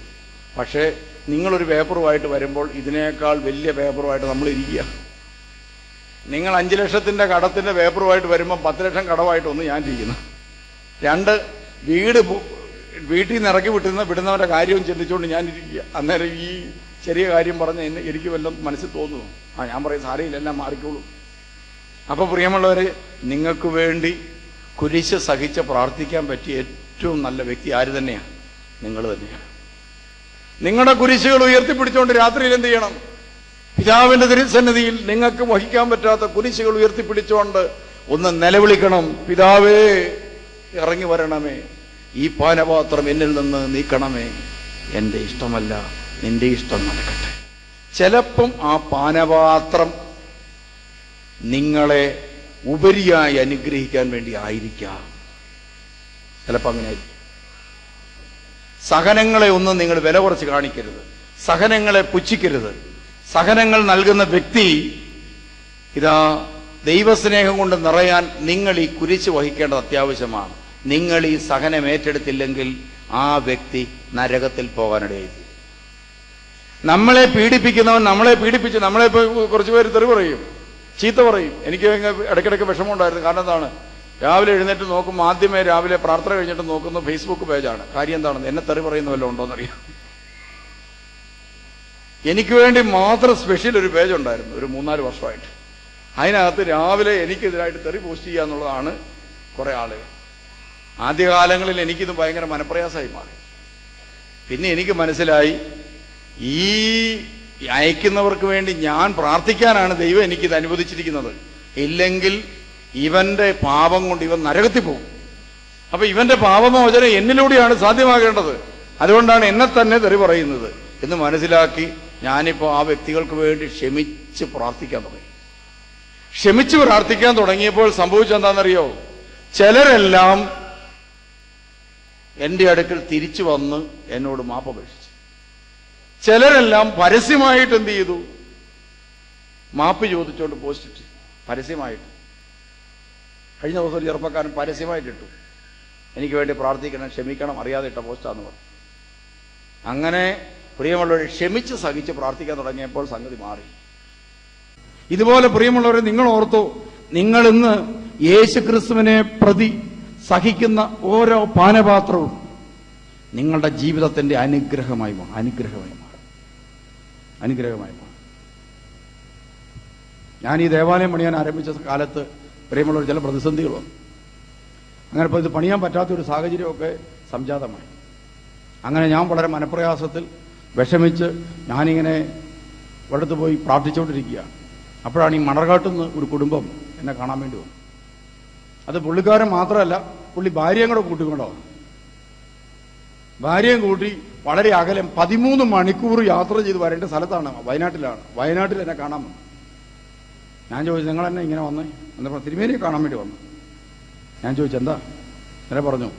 Speaker 1: പക്ഷേ നിങ്ങളൊരു പേപ്പറുമായിട്ട് വരുമ്പോൾ ഇതിനേക്കാൾ വലിയ പേപ്പറുമായിട്ട് നമ്മൾ ഇരിക്കുക നിങ്ങൾ അഞ്ച് ലക്ഷത്തിന്റെ കടത്തിന്റെ പേപ്പറുമായിട്ട് വരുമ്പോൾ പത്ത് ലക്ഷം കടമായിട്ട് ഒന്ന് ഞാൻ ഇരിക്കുന്നു രണ്ട് വീട് വീട്ടിൽ നിന്ന് ഇറക്കി വിട്ടുന്ന വിടുന്നവരുടെ കാര്യവും ചിന്തിച്ചുകൊണ്ട് ഞാൻ ഇരിക്കുക അന്നേരം ഈ ചെറിയ കാര്യം പറഞ്ഞ് എന്നെ എനിക്ക് വല്ലതും മനസ്സിൽ തോന്നുന്നു. ആ ഞാൻ പറയും സാരയില്ല മാറിക്കോളൂ. അപ്പൊ പ്രിയമുള്ളവരെ നിങ്ങൾക്ക് വേണ്ടി കുരിശ് സഹിച്ച് പ്രാർത്ഥിക്കാൻ പറ്റിയ ഏറ്റവും നല്ല വ്യക്തി ആര് തന്നെയാണ്? നിങ്ങൾ തന്നെയാണ്. നിങ്ങളുടെ കുരിശുകൾ ഉയർത്തിപ്പിടിച്ചുകൊണ്ട് രാത്രിയിൽ എന്ത് ചെയ്യണം? പിതാവിന്റെ തിരുസന്നിധിയിൽ നിങ്ങൾക്ക് വഹിക്കാൻ പറ്റാത്ത കുരിശുകൾ ഉയർത്തിപ്പിടിച്ചുകൊണ്ട് ഒന്ന് നിലവിളിക്കണം. പിതാവേ ഇറങ്ങി വരണമേ. ഈ പാനപാത്രം എന്നിൽ നിന്ന് നീക്കണമേ. എന്റെ ഇഷ്ടമല്ല. നിന്റെ ഇഷ്ടം നടക്കട്ടെ. ചിലപ്പം ആ പാനപാത്രം നിങ്ങളെ ഉപരിയായി അനുഗ്രഹിക്കാൻ വേണ്ടി ആയിരിക്കാം. ചിലപ്പോൾ അങ്ങനെ സഹനങ്ങളെ ഒന്നും നിങ്ങൾ വില കുറച്ച് കാണിക്കരുത്. സഹനങ്ങളെ പുച്ഛിക്കരുത്. സഹനങ്ങൾ നൽകുന്ന വ്യക്തി ഇതാ ദൈവസ്നേഹം കൊണ്ട് നിറയാൻ നിങ്ങൾ ഈ കുരിശ് വഹിക്കേണ്ടത് അത്യാവശ്യമാണ്. നിങ്ങൾ ഈ സഹനം ഏറ്റെടുത്തില്ലെങ്കിൽ ആ വ്യക്തി നരകത്തിൽ പോകാനിടയായി. നമ്മളെ പീഡിപ്പിക്കുന്നവൻ നമ്മളെ പീഡിപ്പിച്ച് നമ്മളെ ഇപ്പൊ കുറച്ച് പേര് തെറി പറയും. ചീത്ത പറയും. എനിക്ക് ഇടയ്ക്കിടയ്ക്ക് വിഷമമുണ്ടായിരുന്നു. കാരണം എന്താണ്? രാവിലെ എഴുന്നേറ്റ് നോക്കുമ്പോൾ ആദ്യമേ രാവിലെ പ്രാർത്ഥന കഴിഞ്ഞിട്ട് നോക്കുന്ന ഫേസ്ബുക്ക് പേജാണ്. കാര്യം എന്താണെന്ന്? എന്നെ തെറി പറയുന്ന വല്ലതും ഉണ്ടോന്നറിയാം എനിക്ക് വേണ്ടി മാത്രം സ്പെഷ്യൽ ഒരു പേജ് ഉണ്ടായിരുന്നു. ഒരു മൂന്നാൽ വർഷമായിട്ട്. അതിനകത്ത് രാവിലെ എനിക്കെതിരായിട്ട് തെറി പോസ്റ്റ് ചെയ്യുക എന്നുള്ളതാണ് കുറെ ആളുകൾ. ആദ്യകാലങ്ങളിൽ എനിക്കിത് ഭയങ്കര മനപ്രയാസമായി മാറി. പിന്നെ എനിക്ക് മനസ്സിലായി ഈ അയക്കുന്നവർക്ക് വേണ്ടി ഞാൻ പ്രാർത്ഥിക്കാനാണ് ദൈവം എനിക്കിത് അനുവദിച്ചിരിക്കുന്നത്. ഇല്ലെങ്കിൽ ഇവന്റെ പാപം കൊണ്ട് ഇവൻ നരകത്തിൽ പോകും. അപ്പൊ ഇവന്റെ പാപമോചനം എന്നിലൂടെയാണ് സാധ്യമാകേണ്ടത്. അതുകൊണ്ടാണ് എന്നെ തന്നെ തെറി പറയുന്നത് എന്ന് മനസ്സിലാക്കി ഞാനിപ്പോ ആ വ്യക്തികൾക്ക് വേണ്ടി ക്ഷമിച്ച് പ്രാർത്ഥിക്കാൻ തുടങ്ങി. ക്ഷമിച്ച് പ്രാർത്ഥിക്കാൻ തുടങ്ങിയപ്പോൾ സംഭവിച്ചെന്താണെന്നറിയോ? ചിലരെല്ലാം എന്റെ അടുക്കൽ തിരിച്ചു വന്ന് എന്നോട് മാപ്പപേക്ഷിച്ചു ചിലരെല്ലാം പരസ്യമായിട്ട് എന്ത് ചെയ്തു? മാപ്പ് ചോദിച്ചുകൊണ്ട് പോസ്റ്റ് പരസ്യമായിട്ട്. കഴിഞ്ഞ ദിവസം ഒരു ചെറുപ്പക്കാരൻ പരസ്യമായിട്ട് ഇട്ടു. എനിക്ക് വേണ്ടി പ്രാർത്ഥിക്കണം ക്ഷമിക്കണം അറിയാതെ ഇട്ട പോസ്റ്റാന്ന് പറഞ്ഞു. അങ്ങനെ പ്രിയമുള്ളവർ ക്ഷമിച്ച് സഹിച്ച് പ്രാർത്ഥിക്കാൻ തുടങ്ങിയപ്പോൾ സംഗതി മാറി. ഇതുപോലെ പ്രിയമുള്ളവരെ നിങ്ങൾ ഓർത്തു നിങ്ങൾ ഇന്ന് യേശു ക്രിസ്തുവിനെ പ്രതി സഹിക്കുന്ന ഓരോ പാനപാത്രവും നിങ്ങളുടെ ജീവിതത്തിന്റെ അനുഗ്രഹമായി അനുഗ്രഹമായി മാറും അനുഗ്രഹമായി ഞാൻ ഈ ദേവാലയം പണിയാൻ ആരംഭിച്ച കാലത്ത് പ്രിയമുള്ളവർ ചില പ്രതിസന്ധികൾ വന്നു. അങ്ങനെ ഇപ്പോൾ ഇത് പണിയാൻ പറ്റാത്ത ഒരു സാഹചര്യമൊക്കെ സംജാതമായി. അങ്ങനെ ഞാൻ വളരെ മനപ്രയാസത്തിൽ വിഷമിച്ച് ഞാനിങ്ങനെ ഇവിടുത്തെ പോയി പ്രാർത്ഥിച്ചുകൊണ്ടിരിക്കുകയാണ്. അപ്പോഴാണ് ഈ മണർകാട്ടിൽ ഒരു കുടുംബം എന്നെ കാണാൻ വേണ്ടി വന്നു. അത് പുള്ളിക്കാരൻ മാത്രമല്ല പുള്ളി ഭാര്യയും കൂടെ കൂട്ടിക്കൊണ്ടോ ഭാര്യയും കൂട്ടി വളരെ അകലം പതിമൂന്ന് മണിക്കൂർ യാത്ര ചെയ്ത് വരേണ്ട സ്ഥലത്താണ് വയനാട്ടിലാണ്. വയനാട്ടിൽ എന്നെ കാണാൻ വന്നു. ഞാൻ ചോദിച്ചു നിങ്ങൾ എന്നെ ഇങ്ങനെ വന്നേ? എന്നപ്പോൾ തിരുമേനിയെ കാണാൻ വേണ്ടി വന്നു. ഞാൻ ചോദിച്ചു എന്താ? എന്നെ പറഞ്ഞു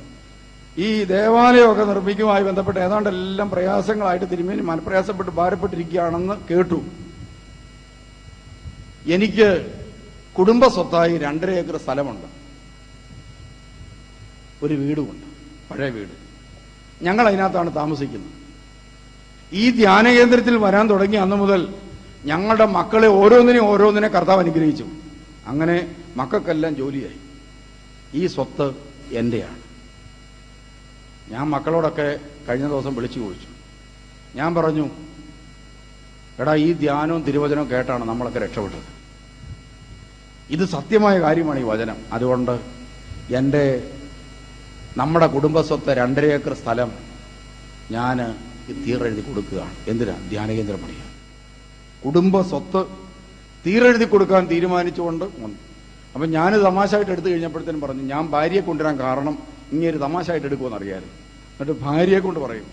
Speaker 1: ഈ ദേവാലയമൊക്കെ നിർമ്മിക്കുമായി ബന്ധപ്പെട്ട് ഏതാണ്ട് എല്ലാം പ്രയാസങ്ങളായിട്ട് തിരുമേനി മനപ്രയാസപ്പെട്ട് ഭാരപ്പെട്ടിരിക്കുകയാണെന്ന് കേട്ടു. എനിക്ക് കുടുംബ സ്വത്തായി രണ്ടര ഏക്കർ സ്ഥലമുണ്ട്. ഒരു വീടുമുണ്ട് പഴയ വീട്. ഞങ്ങൾ അതിനകത്താണ് താമസിക്കുന്നത്. ഈ ധ്യാന കേന്ദ്രത്തിൽ വരാൻ തുടങ്ങി അന്ന് മുതൽ ഞങ്ങളുടെ മക്കളെ ഓരോന്നിനെ ഓരോന്നിനെ കർത്താവ് അനുഗ്രഹിച്ചു. അങ്ങനെ മക്കൾക്കെല്ലാം ജോലിയായി. ഈ സ്വത്ത് എന്റെയാണ്. ഞാൻ മക്കളോടൊക്കെ കഴിഞ്ഞ ദിവസം വിളിച്ചു ചോദിച്ചു. ഞാൻ പറഞ്ഞു എടാ ഈ ധ്യാനവും തിരുവചനവും കേട്ടാണ് നമ്മളൊക്കെ രക്ഷപ്പെട്ടത്. ഇത് സത്യമായ കാര്യമാണ് ഈ വചനം. അതുകൊണ്ട് എന്റെ നമ്മുടെ കുടുംബസ്വത്ത് രണ്ടര ഏക്കർ സ്ഥലം ഞാൻ തീരെഴുതി കൊടുക്കുകയാണ്. എന്തിനാ? ധ്യാനകേന്ദ്രം പണിയാൻ കുടുംബ സ്വത്ത് തീരെഴുതി കൊടുക്കാൻ തീരുമാനിച്ചുകൊണ്ട് അപ്പം ഞാൻ തമാശയായിട്ട് എടുത്തു കഴിഞ്ഞപ്പോഴത്തേനും പറഞ്ഞു ഞാൻ ഭാര്യയെ കൊണ്ടുവരാൻ കാരണം ഇങ്ങനെ തമാശയായിട്ട് എടുക്കുമെന്ന് അറിയാമായിരുന്നു എന്നിട്ട് ഭാര്യയെ കൊണ്ട് പറയും.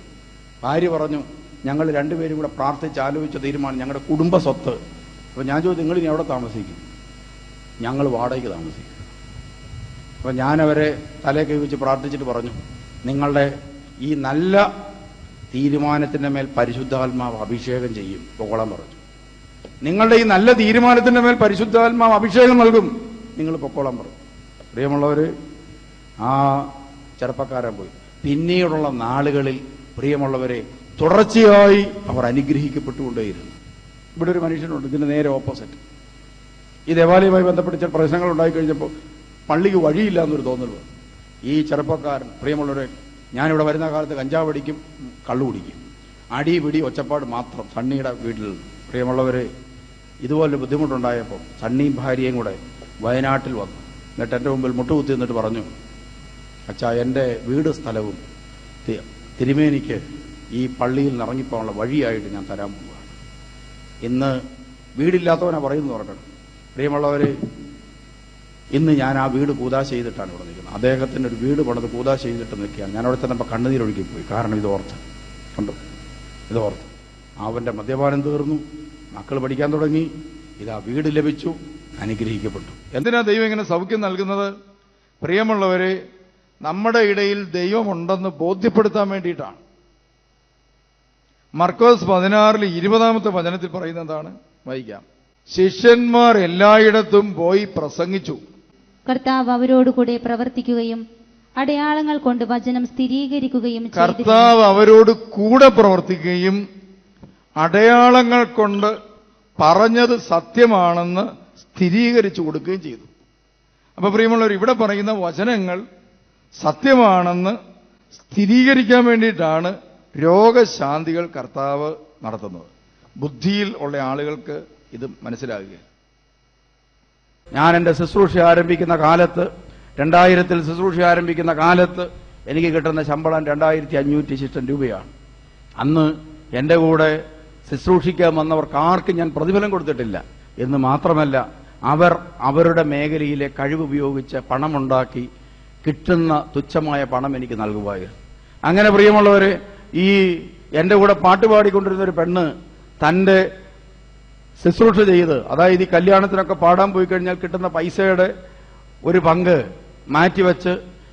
Speaker 1: ഭാര്യ പറഞ്ഞു ഞങ്ങൾ രണ്ടുപേരും കൂടെ പ്രാർത്ഥിച്ച് ആലോചിച്ച തീരുമാനം ഞങ്ങളുടെ കുടുംബ സ്വത്ത് അപ്പം ഞാൻ ചോദിച്ചു നിങ്ങൾ ഇനി എവിടെ താമസിക്കും? ഞങ്ങൾ വാടകയ്ക്ക് താമസിക്കും. അപ്പം ഞാനവരെ തലേ കൈ വെച്ച് പ്രാർത്ഥിച്ചിട്ട് പറഞ്ഞു നിങ്ങളുടെ ഈ നല്ല തീരുമാനത്തിന്റെ മേൽ പരിശുദ്ധാത്മാവ് അഭിഷേകം ചെയ്യും പൊക്കോളാൻ പറഞ്ഞു. നിങ്ങളുടെ ഈ നല്ല തീരുമാനത്തിന്റെ മേൽ പരിശുദ്ധാത്മാവ് അഭിഷേകം നൽകും നിങ്ങൾ പൊക്കോളാൻ പറഞ്ഞു. പ്രിയമുള്ളവര് ആ ചെറുപ്പക്കാരൻ പോയി. പിന്നീടുള്ള നാളുകളിൽ പ്രിയമുള്ളവരെ തുടർച്ചയായി അവർ അനുഗ്രഹിക്കപ്പെട്ടുകൊണ്ടേയിരുന്നു. ഇവിടെ ഒരു മനുഷ്യനുണ്ട് ഇതിന് നേരെ ഓപ്പോസിറ്റ്. ഈ ദേവാലയവുമായി ബന്ധപ്പെട്ട് ചില പ്രശ്നങ്ങൾ ഉണ്ടായി കഴിഞ്ഞപ്പോൾ പള്ളിക്ക് വഴിയില്ല എന്നൊരു തോന്നൽ. ഈ ചെറുപ്പക്കാരൻ പ്രിയമുള്ളവരെ ഞാനിവിടെ വരുന്ന കാലത്ത് കഞ്ചാവ് അടിക്കും കള്ളു കുടിക്കും. അടി പിടി ഒച്ചപ്പാട് മാത്രം സണ്ണിയുടെ വീട്ടിൽ. പ്രിയമുള്ളവരെ ഇതുപോലെ ബുദ്ധിമുട്ടുണ്ടായപ്പോൾ സണ്ണിയും ഭാര്യയും കൂടെ വയനാട്ടിൽ വന്നു. എന്നിട്ട് എന്റെ മുമ്പിൽ മുട്ടുകുത്തി എന്നിട്ട് പറഞ്ഞു അച്ഛാ എന്റെ വീട് സ്ഥലവും തിരുമേനിക്ക് ഈ പള്ളിയിൽ നിന്ന് ഇറങ്ങിപ്പോകാനുള്ള വഴിയായിട്ട് ഞാൻ തരാൻ പോവുകയാണ് ഇന്ന് വീടില്ലാത്തവനാ പറയുന്നു പറഞ്ഞു പ്രിയമുള്ളവര് ഇന്ന് ഞാൻ ആ വീട് കൂതാശ ചെയ്തിട്ടാണ് ഇവിടെ നിൽക്കുന്നത്. അദ്ദേഹത്തിന്റെ ഒരു വീട് പണിത് കൂതാശ ചെയ്തിട്ട് നിൽക്കുകയാണ്. ഞാൻ അവിടെ ചെന്നപ്പോൾ കണ്ണുനീരൊഴുകി പോയി. കാരണം ഓർത്ത്. കണ്ടു? ഇത് ഓർത്ത്. അവന്റെ മദ്യപാനം തീർന്നു. മക്കൾ പഠിക്കാൻ തുടങ്ങി. ഇതാ വീട് ലഭിച്ചു. അനുഗ്രഹിക്കപ്പെട്ടു.
Speaker 4: എന്തിനാ ദൈവം ഇങ്ങനെ സൗഖ്യം നൽകുന്നത്? പ്രിയമുള്ളവരെ നമ്മുടെ ഇടയിൽ ദൈവമുണ്ടെന്ന് ബോധ്യപ്പെടുത്താൻ വേണ്ടിയിട്ടാണ്. മർക്കോസ് പതിനാറിൽ ഇരുപതാമത്തെ വചനത്തിൽ പറയുന്നത് എന്താണ്? വായിക്കാം. ശിഷ്യന്മാർ എല്ലായിടത്തും പോയി പ്രസംഗിച്ചു.
Speaker 3: കർത്താവ് അവരോടുകൂടെ പ്രവർത്തിക്കുകയും അടയാളങ്ങൾ കൊണ്ട് വചനം സ്ഥിരീകരിക്കുകയും
Speaker 4: കർത്താവ് അവരോട് കൂടെ പ്രവർത്തിക്കുകയും അടയാളങ്ങൾ കൊണ്ട് പറഞ്ഞത് സത്യമാണെന്ന് സ്ഥിരീകരിച്ചു കൊടുക്കുകയും ചെയ്തു. അപ്പൊ പ്രിയമുള്ളവർ ഇവിടെ പറയുന്ന വചനങ്ങൾ സത്യമാണെന്ന് സ്ഥിരീകരിക്കാൻ വേണ്ടിയിട്ടാണ് രോഗശാന്തികൾ കർത്താവ് നടത്തുന്നത്. ബുദ്ധിയിൽ ഉള്ള ആളുകൾക്ക് ഇത് മനസ്സിലാകുക
Speaker 1: ഞാൻ എന്റെ ശുശ്രൂഷ ആരംഭിക്കുന്ന കാലത്ത് രണ്ടായിരത്തിൽ ശുശ്രൂഷ ആരംഭിക്കുന്ന കാലത്ത് എനിക്ക് കിട്ടുന്ന ശമ്പളം രണ്ടായിരത്തി അഞ്ഞൂറ്റി ശിഷ്ടം രൂപയാണ്. അന്ന് എന്റെ കൂടെ ശുശ്രൂഷിക്കാൻ വന്നവർക്ക് ആർക്കും ഞാൻ പ്രതിഫലം കൊടുത്തിട്ടില്ല. എന്ന് മാത്രമല്ല അവർ അവരുടെ മേഖലയിലെ കഴിവുപയോഗിച്ച് പണമുണ്ടാക്കി കിട്ടുന്ന തുച്ഛമായ പണം എനിക്ക് നൽകുമായിരുന്നു. അങ്ങനെ പ്രിയമുള്ളവർ ഈ എന്റെ കൂടെ പാട്ടുപാടിക്കൊണ്ടിരുന്ന ഒരു പെണ്ണ് തന്റെ ശുശ്രൂഷ ചെയ്ത് അതായത് ഈ കല്യാണത്തിനൊക്കെ പാടാൻ പോയി കഴിഞ്ഞാൽ കിട്ടുന്ന പൈസയുടെ ഒരു പങ്ക് മാറ്റിവെച്ച്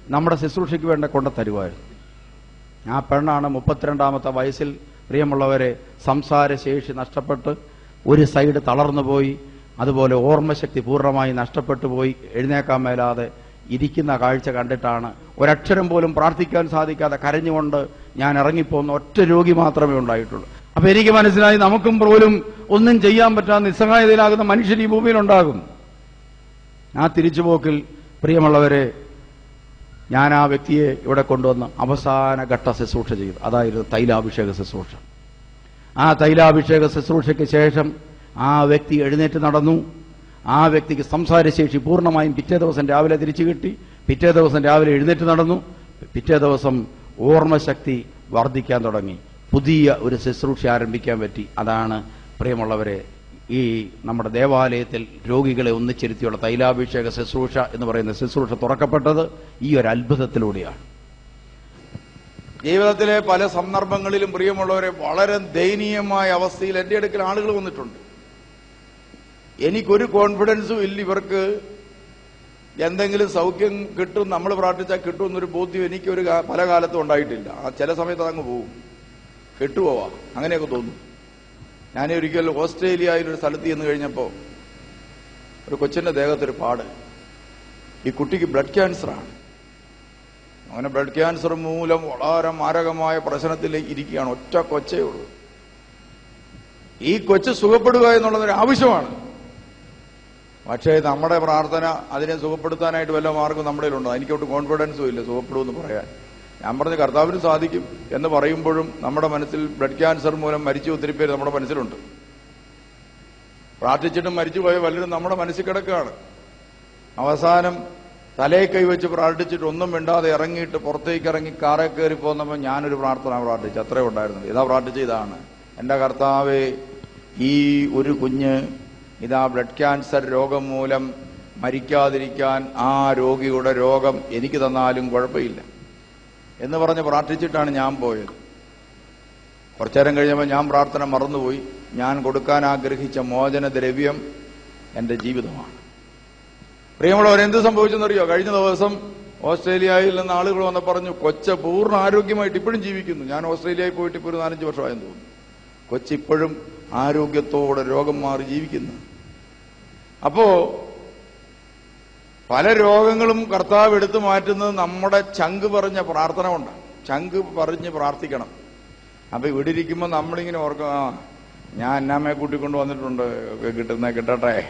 Speaker 1: നമ്മുടെ ശുശ്രൂഷയ്ക്ക് വേണ്ട കൊണ്ട് തരുമായിരുന്നു ആ പെണ്ണാണ് മുപ്പത്തിരണ്ടാമത്തെ വയസ്സിൽ പ്രിയമുള്ളവരെ സംസാരശേഷി നഷ്ടപ്പെട്ട് ഒരു സൈഡ് തളർന്നു പോയി അതുപോലെ ഓർമ്മശക്തി പൂർണമായി നഷ്ടപ്പെട്ടു പോയി എഴുന്നേക്കാൻ മേലാതെ ഇരിക്കുന്ന കാഴ്ച കണ്ടിട്ടാണ് ഒരക്ഷരം പോലും പ്രാർത്ഥിക്കാൻ സാധിക്കാതെ കരഞ്ഞുകൊണ്ട് ഞാൻ ഇറങ്ങിപ്പോന്ന ഒറ്റ രോഗി മാത്രമേ ഉണ്ടായിട്ടുള്ളൂ. അപ്പൊ എനിക്ക് മനസ്സിലായി നമുക്കും പോലും ഒന്നും ചെയ്യാൻ പറ്റാത്ത നിസ്സഹായതയിലാകുന്ന മനുഷ്യർ ഈ ഭൂമിയിലുണ്ടാകും. ആ തിരിച്ചുപോക്കിൽ പ്രിയമുള്ളവരെ ഞാൻ ആ വ്യക്തിയെ ഇവിടെ കൊണ്ടുവന്ന് അവസാന ഘട്ട ശുശ്രൂഷ ചെയ്തു. അതായിരുന്നു തൈലാഭിഷേക ശുശ്രൂഷ. ആ തൈലാഭിഷേക ശുശ്രൂഷയ്ക്ക് ശേഷം ആ വ്യക്തി എഴുന്നേറ്റ് നടന്നു. ആ വ്യക്തിക്ക് സംസാരശേഷി പൂർണമായും പിറ്റേ ദിവസം രാവിലെ തിരിച്ചു കിട്ടി. പിറ്റേ ദിവസം രാവിലെ എഴുന്നേറ്റ് നടന്നു. പിറ്റേ ദിവസം ഓർമ്മശക്തി വർദ്ധിക്കാൻ തുടങ്ങി. പുതിയ ഒരു ശുശ്രൂഷ ആരംഭിക്കാൻ പറ്റി. അതാണ് പ്രിയമുള്ളവരെ ഈ നമ്മുടെ ദേവാലയത്തിൽ രോഗികളെ ഒന്നിച്ചിരുത്തിയുള്ള തൈലാഭിഷേക ശുശ്രൂഷ എന്ന് പറയുന്ന ശുശ്രൂഷ തുറക്കപ്പെട്ടത് ഈ ഒരു അത്ഭുതത്തിലൂടെയാണ്.
Speaker 5: ജീവിതത്തിലെ പല സന്ദർഭങ്ങളിലും പ്രിയമുള്ളവരെ വളരെ ദയനീയമായ അവസ്ഥയിൽ എന്റെ അടുക്കൽ ആളുകൾ വന്നിട്ടുണ്ട്. എനിക്കൊരു കോൺഫിഡൻസും ഇല്ല ഇവർക്ക്. എന്തെങ്കിലും സൗഖ്യം കിട്ടും നമ്മൾ പ്രാർത്ഥിച്ചാൽ കിട്ടും എന്നൊരു ബോധ്യം എനിക്കൊരു പല കാലത്തും ഉണ്ടായിട്ടില്ല. ചില സമയത്ത് അതങ്ങ് പോവും കെട്ടുപോവാ. അങ്ങനെയൊക്കെ തോന്നും. ഞാൻ ഒരിക്കൽ ഓസ്ട്രേലിയയിൽ ഒരു സ്ഥലത്ത് ചെന്ന് കഴിഞ്ഞപ്പോൾ ഒരു കൊച്ചിന്റെ ദേഹത്തൊരു പാട്. ഈ കുട്ടിക്ക് ബ്ലഡ് ക്യാൻസറാണ്. അങ്ങനെ ബ്ലഡ് ക്യാൻസർ മൂലം വളരെ മാരകമായ പ്രശ്നത്തിൽ ഇരിക്കുകയാണ്. ഒറ്റ കൊച്ചേ ഉള്ളൂ. ഈ കൊച്ച് സുഖപ്പെടുക എന്നുള്ളതൊരു ആവശ്യമാണ്. പക്ഷേ നമ്മുടെ പ്രാർത്ഥന അതിനെ സുഖപ്പെടുത്താനായിട്ട് വല്ല മാർഗം നമ്മുടെ എനിക്കോട്ട് കോൺഫിഡൻസും ഇല്ല. സുഖപ്പെടുമെന്ന് പറയാൻ. ഞാൻ പറഞ്ഞ കർത്താവിന് സാധിക്കും എന്ന് പറയുമ്പോഴും നമ്മുടെ മനസ്സിൽ ബ്ലഡ് ക്യാൻസർ മൂലം മരിച്ച ഒത്തിരി പേര് നമ്മുടെ മനസ്സിലുണ്ട്. പ്രാർത്ഥിച്ചിട്ടും മരിച്ചുപോയ പലരും നമ്മുടെ മനസ്സിൽ കിടക്കുകയാണ്. അവസാനം തലയെ കൈവച്ച് പ്രാർത്ഥിച്ചിട്ട് ഒന്നും മിണ്ടാതെ ഇറങ്ങിയിട്ട് പുറത്തേക്ക് ഇറങ്ങി കാറെ കയറി പോകുന്നപ്പോൾ ഞാനൊരു പ്രാർത്ഥന പ്രാർത്ഥിച്ചു. അത്രേ ഉണ്ടായിരുന്നു. ഇതാ പ്രാർത്ഥിച്ച ഇതാണ്. എന്റെ കർത്താവെ ഈ ഒരു കുഞ്ഞ് ഇതാ ബ്ലഡ് ക്യാൻസർ രോഗം മൂലം മരിക്കാതിരിക്കാൻ ആ രോഗിയുടെ രോഗം എനിക്ക് തന്നാലും കുഴപ്പമില്ല. എന്ന് പറഞ്ഞ് പ്രാർത്ഥിച്ചിട്ടാണ് ഞാൻ പോയത്. കുറച്ചേരം കഴിഞ്ഞപ്പോൾ ഞാൻ പ്രാർത്ഥന മറന്നുപോയി. ഞാൻ കൊടുക്കാൻ ആഗ്രഹിച്ച മോചന ദ്രവ്യം എന്റെ ജീവിതമാണ്. പ്രിയമുള്ളവർ എന്ത് സംഭവിച്ചെന്നറിയോ? കഴിഞ്ഞ ദിവസം ഓസ്ട്രേലിയയിൽ നിന്ന് ആളുകൾ വന്ന് പറഞ്ഞു കൊച്ച പൂർണ ആരോഗ്യമായിട്ട് ഇപ്പോഴും ജീവിക്കുന്നു. ഞാൻ ഓസ്ട്രേലിയയിൽ പോയിട്ട് ഇപ്പോൾ ഒരു നാലഞ്ച് വർഷമായെന്ന് തോന്നുന്നു. കൊച്ചിപ്പോഴും ആരോഗ്യത്തോടെ രോഗം മാറി ജീവിക്കുന്നു. അപ്പോ പല രോഗങ്ങളും കർത്താവ് എടുത്തു മാറ്റുന്നത് നമ്മുടെ ചങ്ക് പറഞ്ഞ പ്രാർത്ഥന കൊണ്ട്. ചങ്ക് പറഞ്ഞ് പ്രാർത്ഥിക്കണം. അപ്പൊ ഇവിടെ ഇരിക്കുമ്പോൾ നമ്മളിങ്ങനെ ഓർക്കും ഞാൻ അന്നാമ്മയെ കൂട്ടിക്കൊണ്ട് വന്നിട്ടുണ്ട് കിട്ടുന്ന കിട്ടട്ടെ.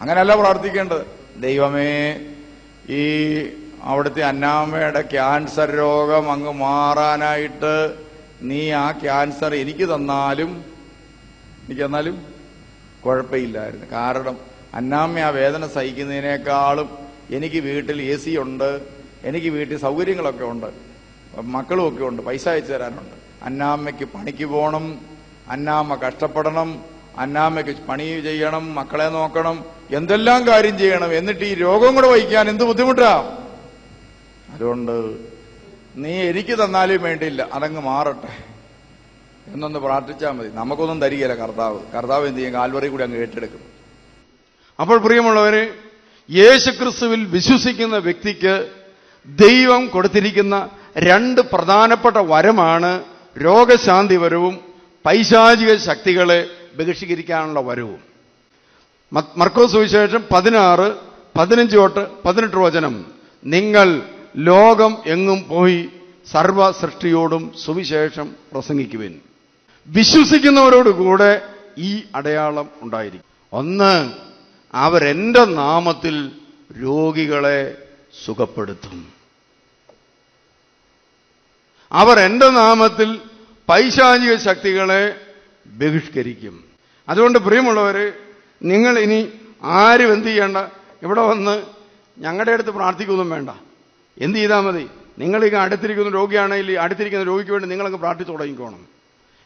Speaker 5: അങ്ങനെയല്ല പ്രാർത്ഥിക്കേണ്ടത്. ദൈവമേ ഈ അവിടുത്തെ അന്നാമ്മയുടെ ക്യാൻസർ രോഗം അങ്ങ് മാറാനായിട്ട് നീ ആ ക്യാൻസർ എനിക്ക് തന്നാലും എനിക്ക് തന്നാലും കുഴപ്പമില്ലായിരുന്നു. കാരണം അന്നാമ്മ ആ വേദന സഹിക്കുന്നതിനേക്കാളും എനിക്ക് വീട്ടിൽ എ സി ഉണ്ട് എനിക്ക് വീട്ടിൽ സൗകര്യങ്ങളൊക്കെ ഉണ്ട് മക്കളും ഒക്കെ ഉണ്ട് പൈസ അയച്ചു തരാനുണ്ട്. അന്നാമ്മയ്ക്ക് പണിക്ക് പോകണം അന്നാമ്മ കഷ്ടപ്പെടണം അന്നാമ്മയ്ക്ക് പണി ചെയ്യണം മക്കളെ നോക്കണം എന്തെല്ലാം കാര്യം ചെയ്യണം എന്നിട്ട് ഈ രോഗം കൂടെ വഹിക്കാൻ എന്ത് ബുദ്ധിമുട്ടാ? അതുകൊണ്ട് നീ എനിക്ക് തന്നാലും വേണ്ടിയില്ല അതങ്ങ് മാറട്ടെ. എന്നൊന്ന് പ്രാർത്ഥിച്ചാൽ മതി. നമുക്കൊന്നും തരികയില്ല കർത്താവ്. കർത്താവ് എന്ത് ചെയ്യും? കാൽവറി കൂടി അങ്ങ് ഏറ്റെടുക്കും.
Speaker 1: അപ്പോൾ പ്രിയമുള്ളവരെ യേശുക്രിസ്തുവിൽ വിശ്വസിക്കുന്ന വ്യക്തിക്ക് ദൈവം കൊടുത്തിരിക്കുന്ന രണ്ട് പ്രധാനപ്പെട്ട വരമാണ് രോഗശാന്തി വരവും പൈശാചിക ശക്തികളെ ബഹിഷ്കരിക്കാനുള്ള വരവും. മർക്കോസ് സുവിശേഷം പതിനാറ് പതിനഞ്ച് തൊട്ട് പതിനെട്ട് വചനം. നിങ്ങൾ ലോകം എങ്ങും പോയി സർവ സൃഷ്ടിയോടും സുവിശേഷം പ്രസംഗിക്കുവിൻ. വിശ്വസിക്കുന്നവരോടുകൂടെ ഈ അടയാളം ഉണ്ടായിരിക്കും. ഒന്ന് അവരെന്റെ നാമത്തിൽ രോഗികളെ സുഖപ്പെടുത്തും. അവർ എന്റെ നാമത്തിൽ പൈശാചിക ശക്തികളെ ബഹിഷ്കരിക്കും. അതുകൊണ്ട് പ്രിയമുള്ളവര് നിങ്ങൾ ഇനി ആരും എന്ത് ചെയ്യേണ്ട? ഇവിടെ വന്ന് ഞങ്ങളുടെ അടുത്ത് പ്രാർത്ഥിക്കൊന്നും വേണ്ട. എന്ത് ചെയ്താൽ മതി? നിങ്ങൾ ഈ അടുത്തിരിക്കുന്ന രോഗിയാണെങ്കിൽ അടുത്തിരിക്കുന്ന രോഗിക്ക് വേണ്ടി നിങ്ങളങ്ങ് പ്രാർത്ഥിച്ചു തുടങ്ങിക്കോണം.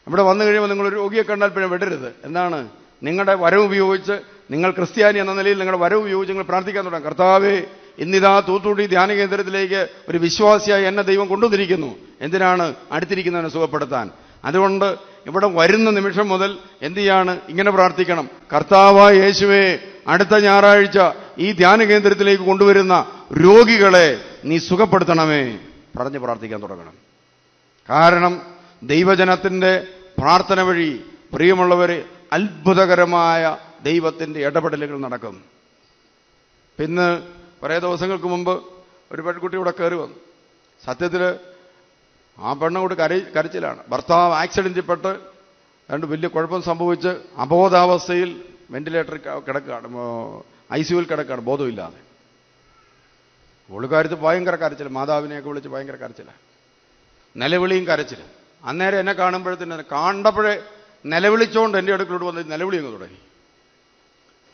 Speaker 1: ഇവിടെ വന്നു കഴിയുമ്പോൾ നിങ്ങൾ രോഗിയെ കണ്ടാൽ പിന്നെ വിടരുത്. എന്താണ്? നിങ്ങളുടെ വരവ് ഉപയോഗിച്ച് നിങ്ങൾ ക്രിസ്ത്യാനി എന്ന നിലയിൽ നിങ്ങളുടെ വരവ് ഉപയോഗിച്ച് പ്രാർത്ഥിക്കാൻ തുടങ്ങും. കർത്താവേ ഇന്നിതാ തൂത്തുടി ധ്യാന കേന്ദ്രത്തിലേക്ക് ഒരു വിശ്വാസിയായി എന്നെ ദൈവം കൊണ്ടുവന്നിരിക്കുന്നു. എന്തിനാണ് അടുത്തിരിക്കുന്നതിനെ സുഖപ്പെടുത്താൻ? അതുകൊണ്ട് ഇവിടെ വരുന്ന നിമിഷം മുതൽ എന്ത് ചെയ്യാണ്? ഇങ്ങനെ പ്രാർത്ഥിക്കണം. കർത്താവായ യേശുവേ അടുത്ത ഞായറാഴ്ച ഈ ധ്യാന കേന്ദ്രത്തിലേക്ക് കൊണ്ടുവരുന്ന രോഗികളെ നീ സുഖപ്പെടുത്തണമേ. പറഞ്ഞ് പ്രാർത്ഥിക്കാൻ തുടങ്ങണം. കാരണം ദൈവജനത്തിന്റെ പ്രാർത്ഥന വഴി പ്രിയമുള്ളവര് അത്ഭുതകരമായ ദൈവത്തിന്റെ ഇടപെടലുകൾ നടക്കും. പിന്നെ കുറേ ദിവസങ്ങൾക്ക് മുമ്പ് ഒരു പെൺകുട്ടി ഇവിടെ കയറി വന്നു. സത്യത്തിൽ ആ പെണ്ണുകൂടി കരി കരച്ചിലാണ്. ഭർത്താവ് ആക്സിഡന്റിൽപ്പെട്ട് രണ്ട് വലിയ കുഴപ്പം സംഭവിച്ച് അബോധാവസ്ഥയിൽ വെന്റിലേറ്ററിൽ കിടക്കുകയാണ്. ഐ സിയുവിൽ കിടക്കുകയാണ്. ബോധമില്ലാതെ. പുള്ളിക്കാരത്ത് ഭയങ്കര കരച്ചിൽ മാതാവിനെയൊക്കെ വിളിച്ച് ഭയങ്കര കരച്ചിലാണ് നിലവിളിയും കരച്ചില്ല അന്നേരം എന്നെ കാണുമ്പോഴത്തേന് കണ്ടപ്പോഴേ നിലവിളിച്ചുകൊണ്ട് എന്റെ അടുക്കളോട് വന്ന് നിലവിളി തുടങ്ങി.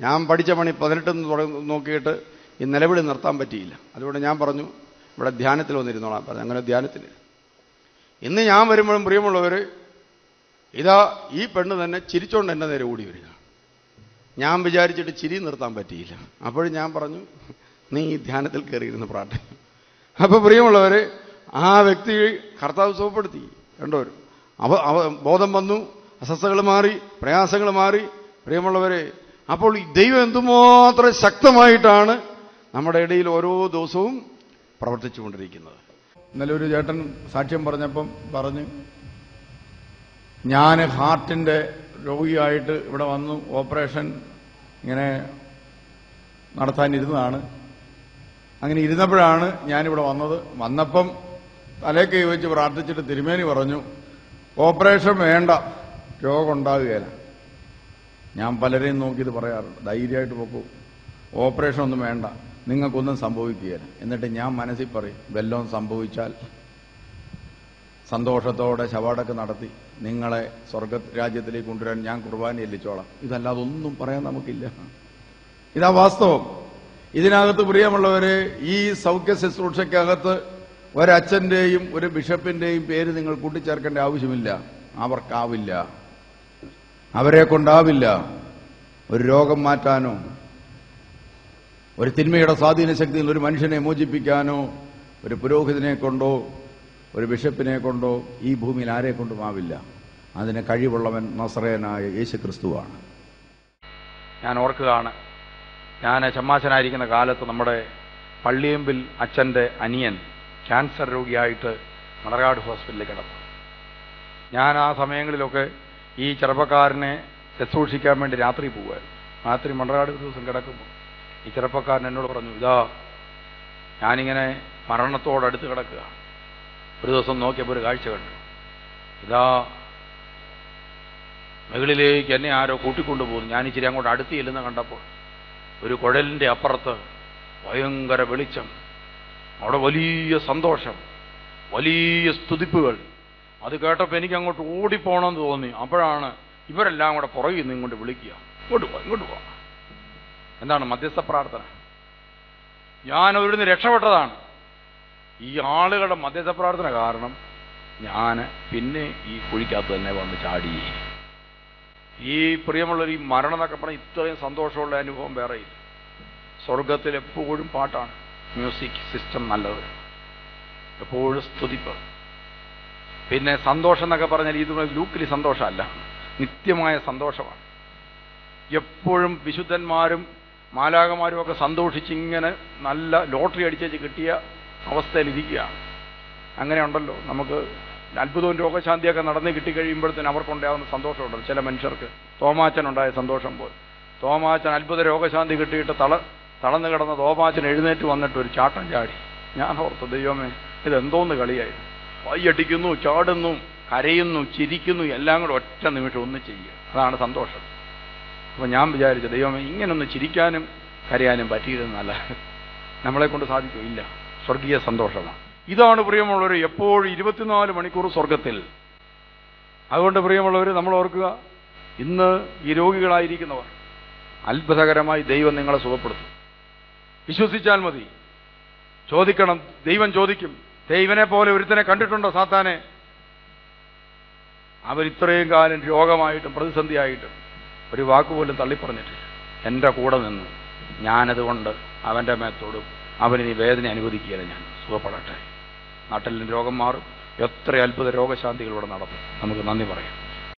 Speaker 1: ഞാൻ പഠിച്ച പണി പതിനെട്ടെന്ന് തുടങ്ങി നോക്കിയിട്ട് ഈ നിലവിളി നിർത്താൻ പറ്റിയില്ല. അതുകൊണ്ട് ഞാൻ പറഞ്ഞു ഇവിടെ ധ്യാനത്തിൽ വന്നിരുന്നോളാം. പറഞ്ഞു അങ്ങനെ ധ്യാനത്തിൽ ഇന്ന് ഞാൻ വരുമ്പോഴും പ്രിയമുള്ളവർ ഇതാ ഈ പെണ്ണ് തന്നെ ചിരിച്ചോണ്ട് എന്റെ നേരെ ഓടി വരിക. ഞാൻ വിചാരിച്ചിട്ട് ചിരി നിർത്താൻ പറ്റിയില്ല. അപ്പോഴും ഞാൻ പറഞ്ഞു നീ ഈ ധ്യാനത്തിൽ കയറിയിരുന്ന് പ്രാർത്ഥന. അപ്പോൾ പ്രിയമുള്ളവര്
Speaker 6: ആ വ്യക്തി കർത്താവ് സുഖപ്പെടുത്തി. രണ്ടുപേരും. അവ ബോധം വന്നു അസ്വസ്ഥകൾ മാറി പ്രയാസങ്ങൾ മാറി. പ്രിയമുള്ളവരെ അപ്പോൾ ദൈവം എന്തുമാത്രം ശക്തമായിട്ടാണ് നമ്മുടെ ഇടയിൽ ഓരോ ദിവസവും പ്രവർത്തിച്ചുകൊണ്ടിരിക്കുന്നത്.
Speaker 7: ഇന്നലെ ഒരു ചേട്ടൻ സാക്ഷ്യം പറഞ്ഞപ്പം പറഞ്ഞു ഞാൻ ഹാർട്ടിന്റെ രോഗിയായിട്ട് ഇവിടെ വന്നു ഓപ്പറേഷൻ ഇങ്ങനെ നടത്താനിരുന്നതാണ്. അങ്ങനെ ഇരുന്നപ്പോഴാണ് ഞാനിവിടെ വന്നത്. വന്നപ്പം തലേ കൈ വെച്ച് പ്രാർത്ഥിച്ചിട്ട് തിരുമേനി പറഞ്ഞു ഓപ്പറേഷൻ വേണ്ട രോഗം ഉണ്ടാകുകയില്ല. ഞാൻ പലരെയും നോക്കി ഇത് പറയാറുണ്ട്. ധൈര്യമായിട്ട് പോക്കൂ. ഓപ്പറേഷൻ ഒന്നും വേണ്ട. നിങ്ങൾക്കൊന്നും സംഭവിക്കുകയില്ല. എന്നിട്ട് ഞാൻ മനസ്സിൽ പറയും വല്ലതും സംഭവിച്ചാൽ സന്തോഷത്തോടെ ശവാടക്ക് നടത്തി നിങ്ങളെ സ്വർഗ രാജ്യത്തിലേക്ക് കൊണ്ടുവരാൻ ഞാൻ കുർബാന എല്ലിച്ചോളാം ഇതല്ലാതെ ഒന്നും പറയാൻ നമുക്കില്ല. ഇതാ വാസ്തവം. ഇതിനകത്ത് പ്രിയമുള്ളവരെ ഈ സൗഖ്യ ശുശ്രൂഷയ്ക്കകത്ത് ഒരച്ഛന്റെയും ഒരു ബിഷപ്പിന്റെയും പേര് നിങ്ങൾ കൂട്ടിച്ചേർക്കേണ്ട ആവശ്യമില്ല. അവർക്കാവില്ല. അവരെ കൊണ്ടാവില്ല. ഒരു രോഗം മാറ്റാനോ ഒരു തിന്മയുടെ സ്വാധീന ശക്തിയിൽ ഒരു മനുഷ്യനെ മോചിപ്പിക്കാനോ ഒരു പുരോഹിതനെ കൊണ്ടോ ഒരു ബിഷപ്പിനെ കൊണ്ടോ ഈ ഭൂമിയിൽ ആരെ കൊണ്ടും ആവില്ല. അതിന് കഴിവുള്ളവൻ നസ്രയനായ യേശുക്രിസ്തുവാണ്.
Speaker 1: ഞാൻ ഓർക്കുകയാണ് ഞാൻ ചമ്മാശനായിരിക്കുന്ന കാലത്ത് നമ്മുടെ പള്ളിയമ്പിൽ അച്ഛന്റെ അനിയൻ ക്യാൻസർ രോഗിയായിട്ട് മണർകാട് ഹോസ്പിറ്റലിൽ കിടന്നു. ഞാൻ ആ സമയങ്ങളിലൊക്കെ ഈ ചെറുപ്പക്കാരനെ ശുശ്രൂഷിക്കാൻ വേണ്ടി രാത്രി പോവുകയായിരുന്നു. രാത്രി ഒരു ദിവസം കിടക്കുമ്പോൾ ഈ ചെറുപ്പക്കാരൻ എന്നോട് പറഞ്ഞു ഇതാ ഞാനിങ്ങനെ മരണത്തോടടുത്ത് കിടക്കുക. ഒരു ദിവസം നോക്കിയപ്പോൾ ഒരു കാഴ്ച കണ്ടു. ഇതാ മുകളിലേക്ക് എന്നെ ആരോ കൂട്ടിക്കൊണ്ടുപോകുന്നു ഞാൻ ഇച്ചിരി അങ്ങോട്ട് അടുത്ത് ചെല്ലുന്ന കണ്ടപ്പോൾ ഒരു കുഴലിന്റെ അപ്പുറത്ത് ഭയങ്കര വെളിച്ചം അവിടെ വലിയ സന്തോഷം വലിയ സ്തുതിപ്പുകൾ അത് കേട്ടപ്പോൾ എനിക്ക് അങ്ങോട്ട് ഓടിപ്പോണമെന്ന് തോന്നി. അപ്പോഴാണ് ഇവരെല്ലാം കൂടെ പുറകിൽ നിന്ന് ഇങ്ങോട്ട് വിളിക്കുക. ഇങ്ങോട്ട് പോവാ ഇങ്ങോട്ട് പോവാ എന്താണ് മധ്യസ്ഥ പ്രാർത്ഥന? ഞാൻ അവിടുന്ന് രക്ഷപ്പെട്ടതാണ്. ഈ ആളുകളുടെ മധ്യസ്ഥ പ്രാർത്ഥന കാരണം ഞാൻ പിന്നെ ഈ കുഴിക്കകത്ത് തന്നെ വന്ന് ചാടി. ഈ പ്രിയമുള്ളൊരു ഈ മരണം എന്നൊക്കെ പറഞ്ഞാൽ ഇത്രയും സന്തോഷമുള്ള അനുഭവം വേറെയില്ല. സ്വർഗത്തിൽ എപ്പോഴും പാട്ടാണ്. മ്യൂസിക് സിസ്റ്റം നല്ലത്. എപ്പോഴും സ്തുതിപ്പ്. പിന്നെ സന്തോഷം എന്നൊക്കെ പറഞ്ഞാൽ ഇത് ലൂക്കിലി സന്തോഷമല്ല. നിത്യമായ സന്തോഷമാണ്. എപ്പോഴും വിശുദ്ധന്മാരും മാലാകമാരും ഒക്കെ സന്തോഷിച്ചിങ്ങനെ നല്ല ലോട്ടറി അടിച്ചേച്ച് കിട്ടിയ അവസ്ഥയിലിരിക്കുകയാണ്. അങ്ങനെയുണ്ടല്ലോ നമുക്ക് അത്ഭുതവും രോഗശാന്തിയൊക്കെ നടന്ന് കിട്ടിക്കഴിയുമ്പോഴത്തേന് അവർക്കുണ്ടാകുന്ന സന്തോഷമുണ്ടല്ലോ ചില മനുഷ്യർക്ക് തോമാച്ചനുണ്ടായ സന്തോഷം പോലെ. തോമാച്ചൻ അത്ഭുത രോഗശാന്തി കിട്ടിയിട്ട് തള തളന്ന് കിടന്ന തോമാച്ചൻ എഴുന്നേറ്റ് വന്നിട്ട് ഒരു ചാട്ടം ചാടി. ഞാൻ ഓർത്തു ദൈവമേ ഇതെന്തോന്ന് കളിയായിരുന്നു. വയ്യടിക്കുന്നു ചാടുന്നു കരയുന്നു ചിരിക്കുന്നു എല്ലാം കൂടെ ഒറ്റ നിമിഷം ഒന്ന് ചെയ്യുക. അതാണ് സന്തോഷം. അപ്പൊ ഞാൻ വിചാരിച്ചു ദൈവമേ ഇങ്ങനൊന്ന് ചിരിക്കാനും കരയാനും പറ്റിയിരുന്നല്ല നമ്മളെ കൊണ്ട് സാധിക്കും. ഇല്ല സ്വർഗീയ സന്തോഷമാണ്. ഇതാണ് പ്രിയമുള്ളവർ എപ്പോഴും ഇരുപത്തിനാല് മണിക്കൂർ സ്വർഗത്തിൽ. അതുകൊണ്ട് പ്രിയമുള്ളവർ നമ്മൾ ഓർക്കുക ഇന്ന് ഈ രോഗികളായിരിക്കുന്നവർ അത്ഭുതകരമായി ദൈവം നിങ്ങളെ സുഖപ്പെടുത്തും. വിശ്വസിച്ചാൽ മതി. ചോദിക്കണം ദൈവം ചോദിക്കും. ദൈവനെ പോലെ ഒരുത്തനെ കണ്ടിട്ടുണ്ടോ സാത്താനെ? അവരിത്രയും കാലം രോഗമായിട്ടും പ്രതിസന്ധിയായിട്ടും ഒരു വാക്കുപോലും തള്ളിപ്പറഞ്ഞിട്ടില്ല. എന്റെ കൂടെ നിന്ന് ഞാനതുകൊണ്ട് അവന്റെ മേത്തോടും അവന് ഈ വേദന അനുവദിക്കുകയില്ല ഞാൻ. സുഖപ്പെടട്ടെ. നാട്ടിൽ രോഗം മാറും. എത്ര അത്ഭുത രോഗശാന്തികൾ ഇവിടെ നടന്നു. നമുക്ക് നന്ദി പറയാം.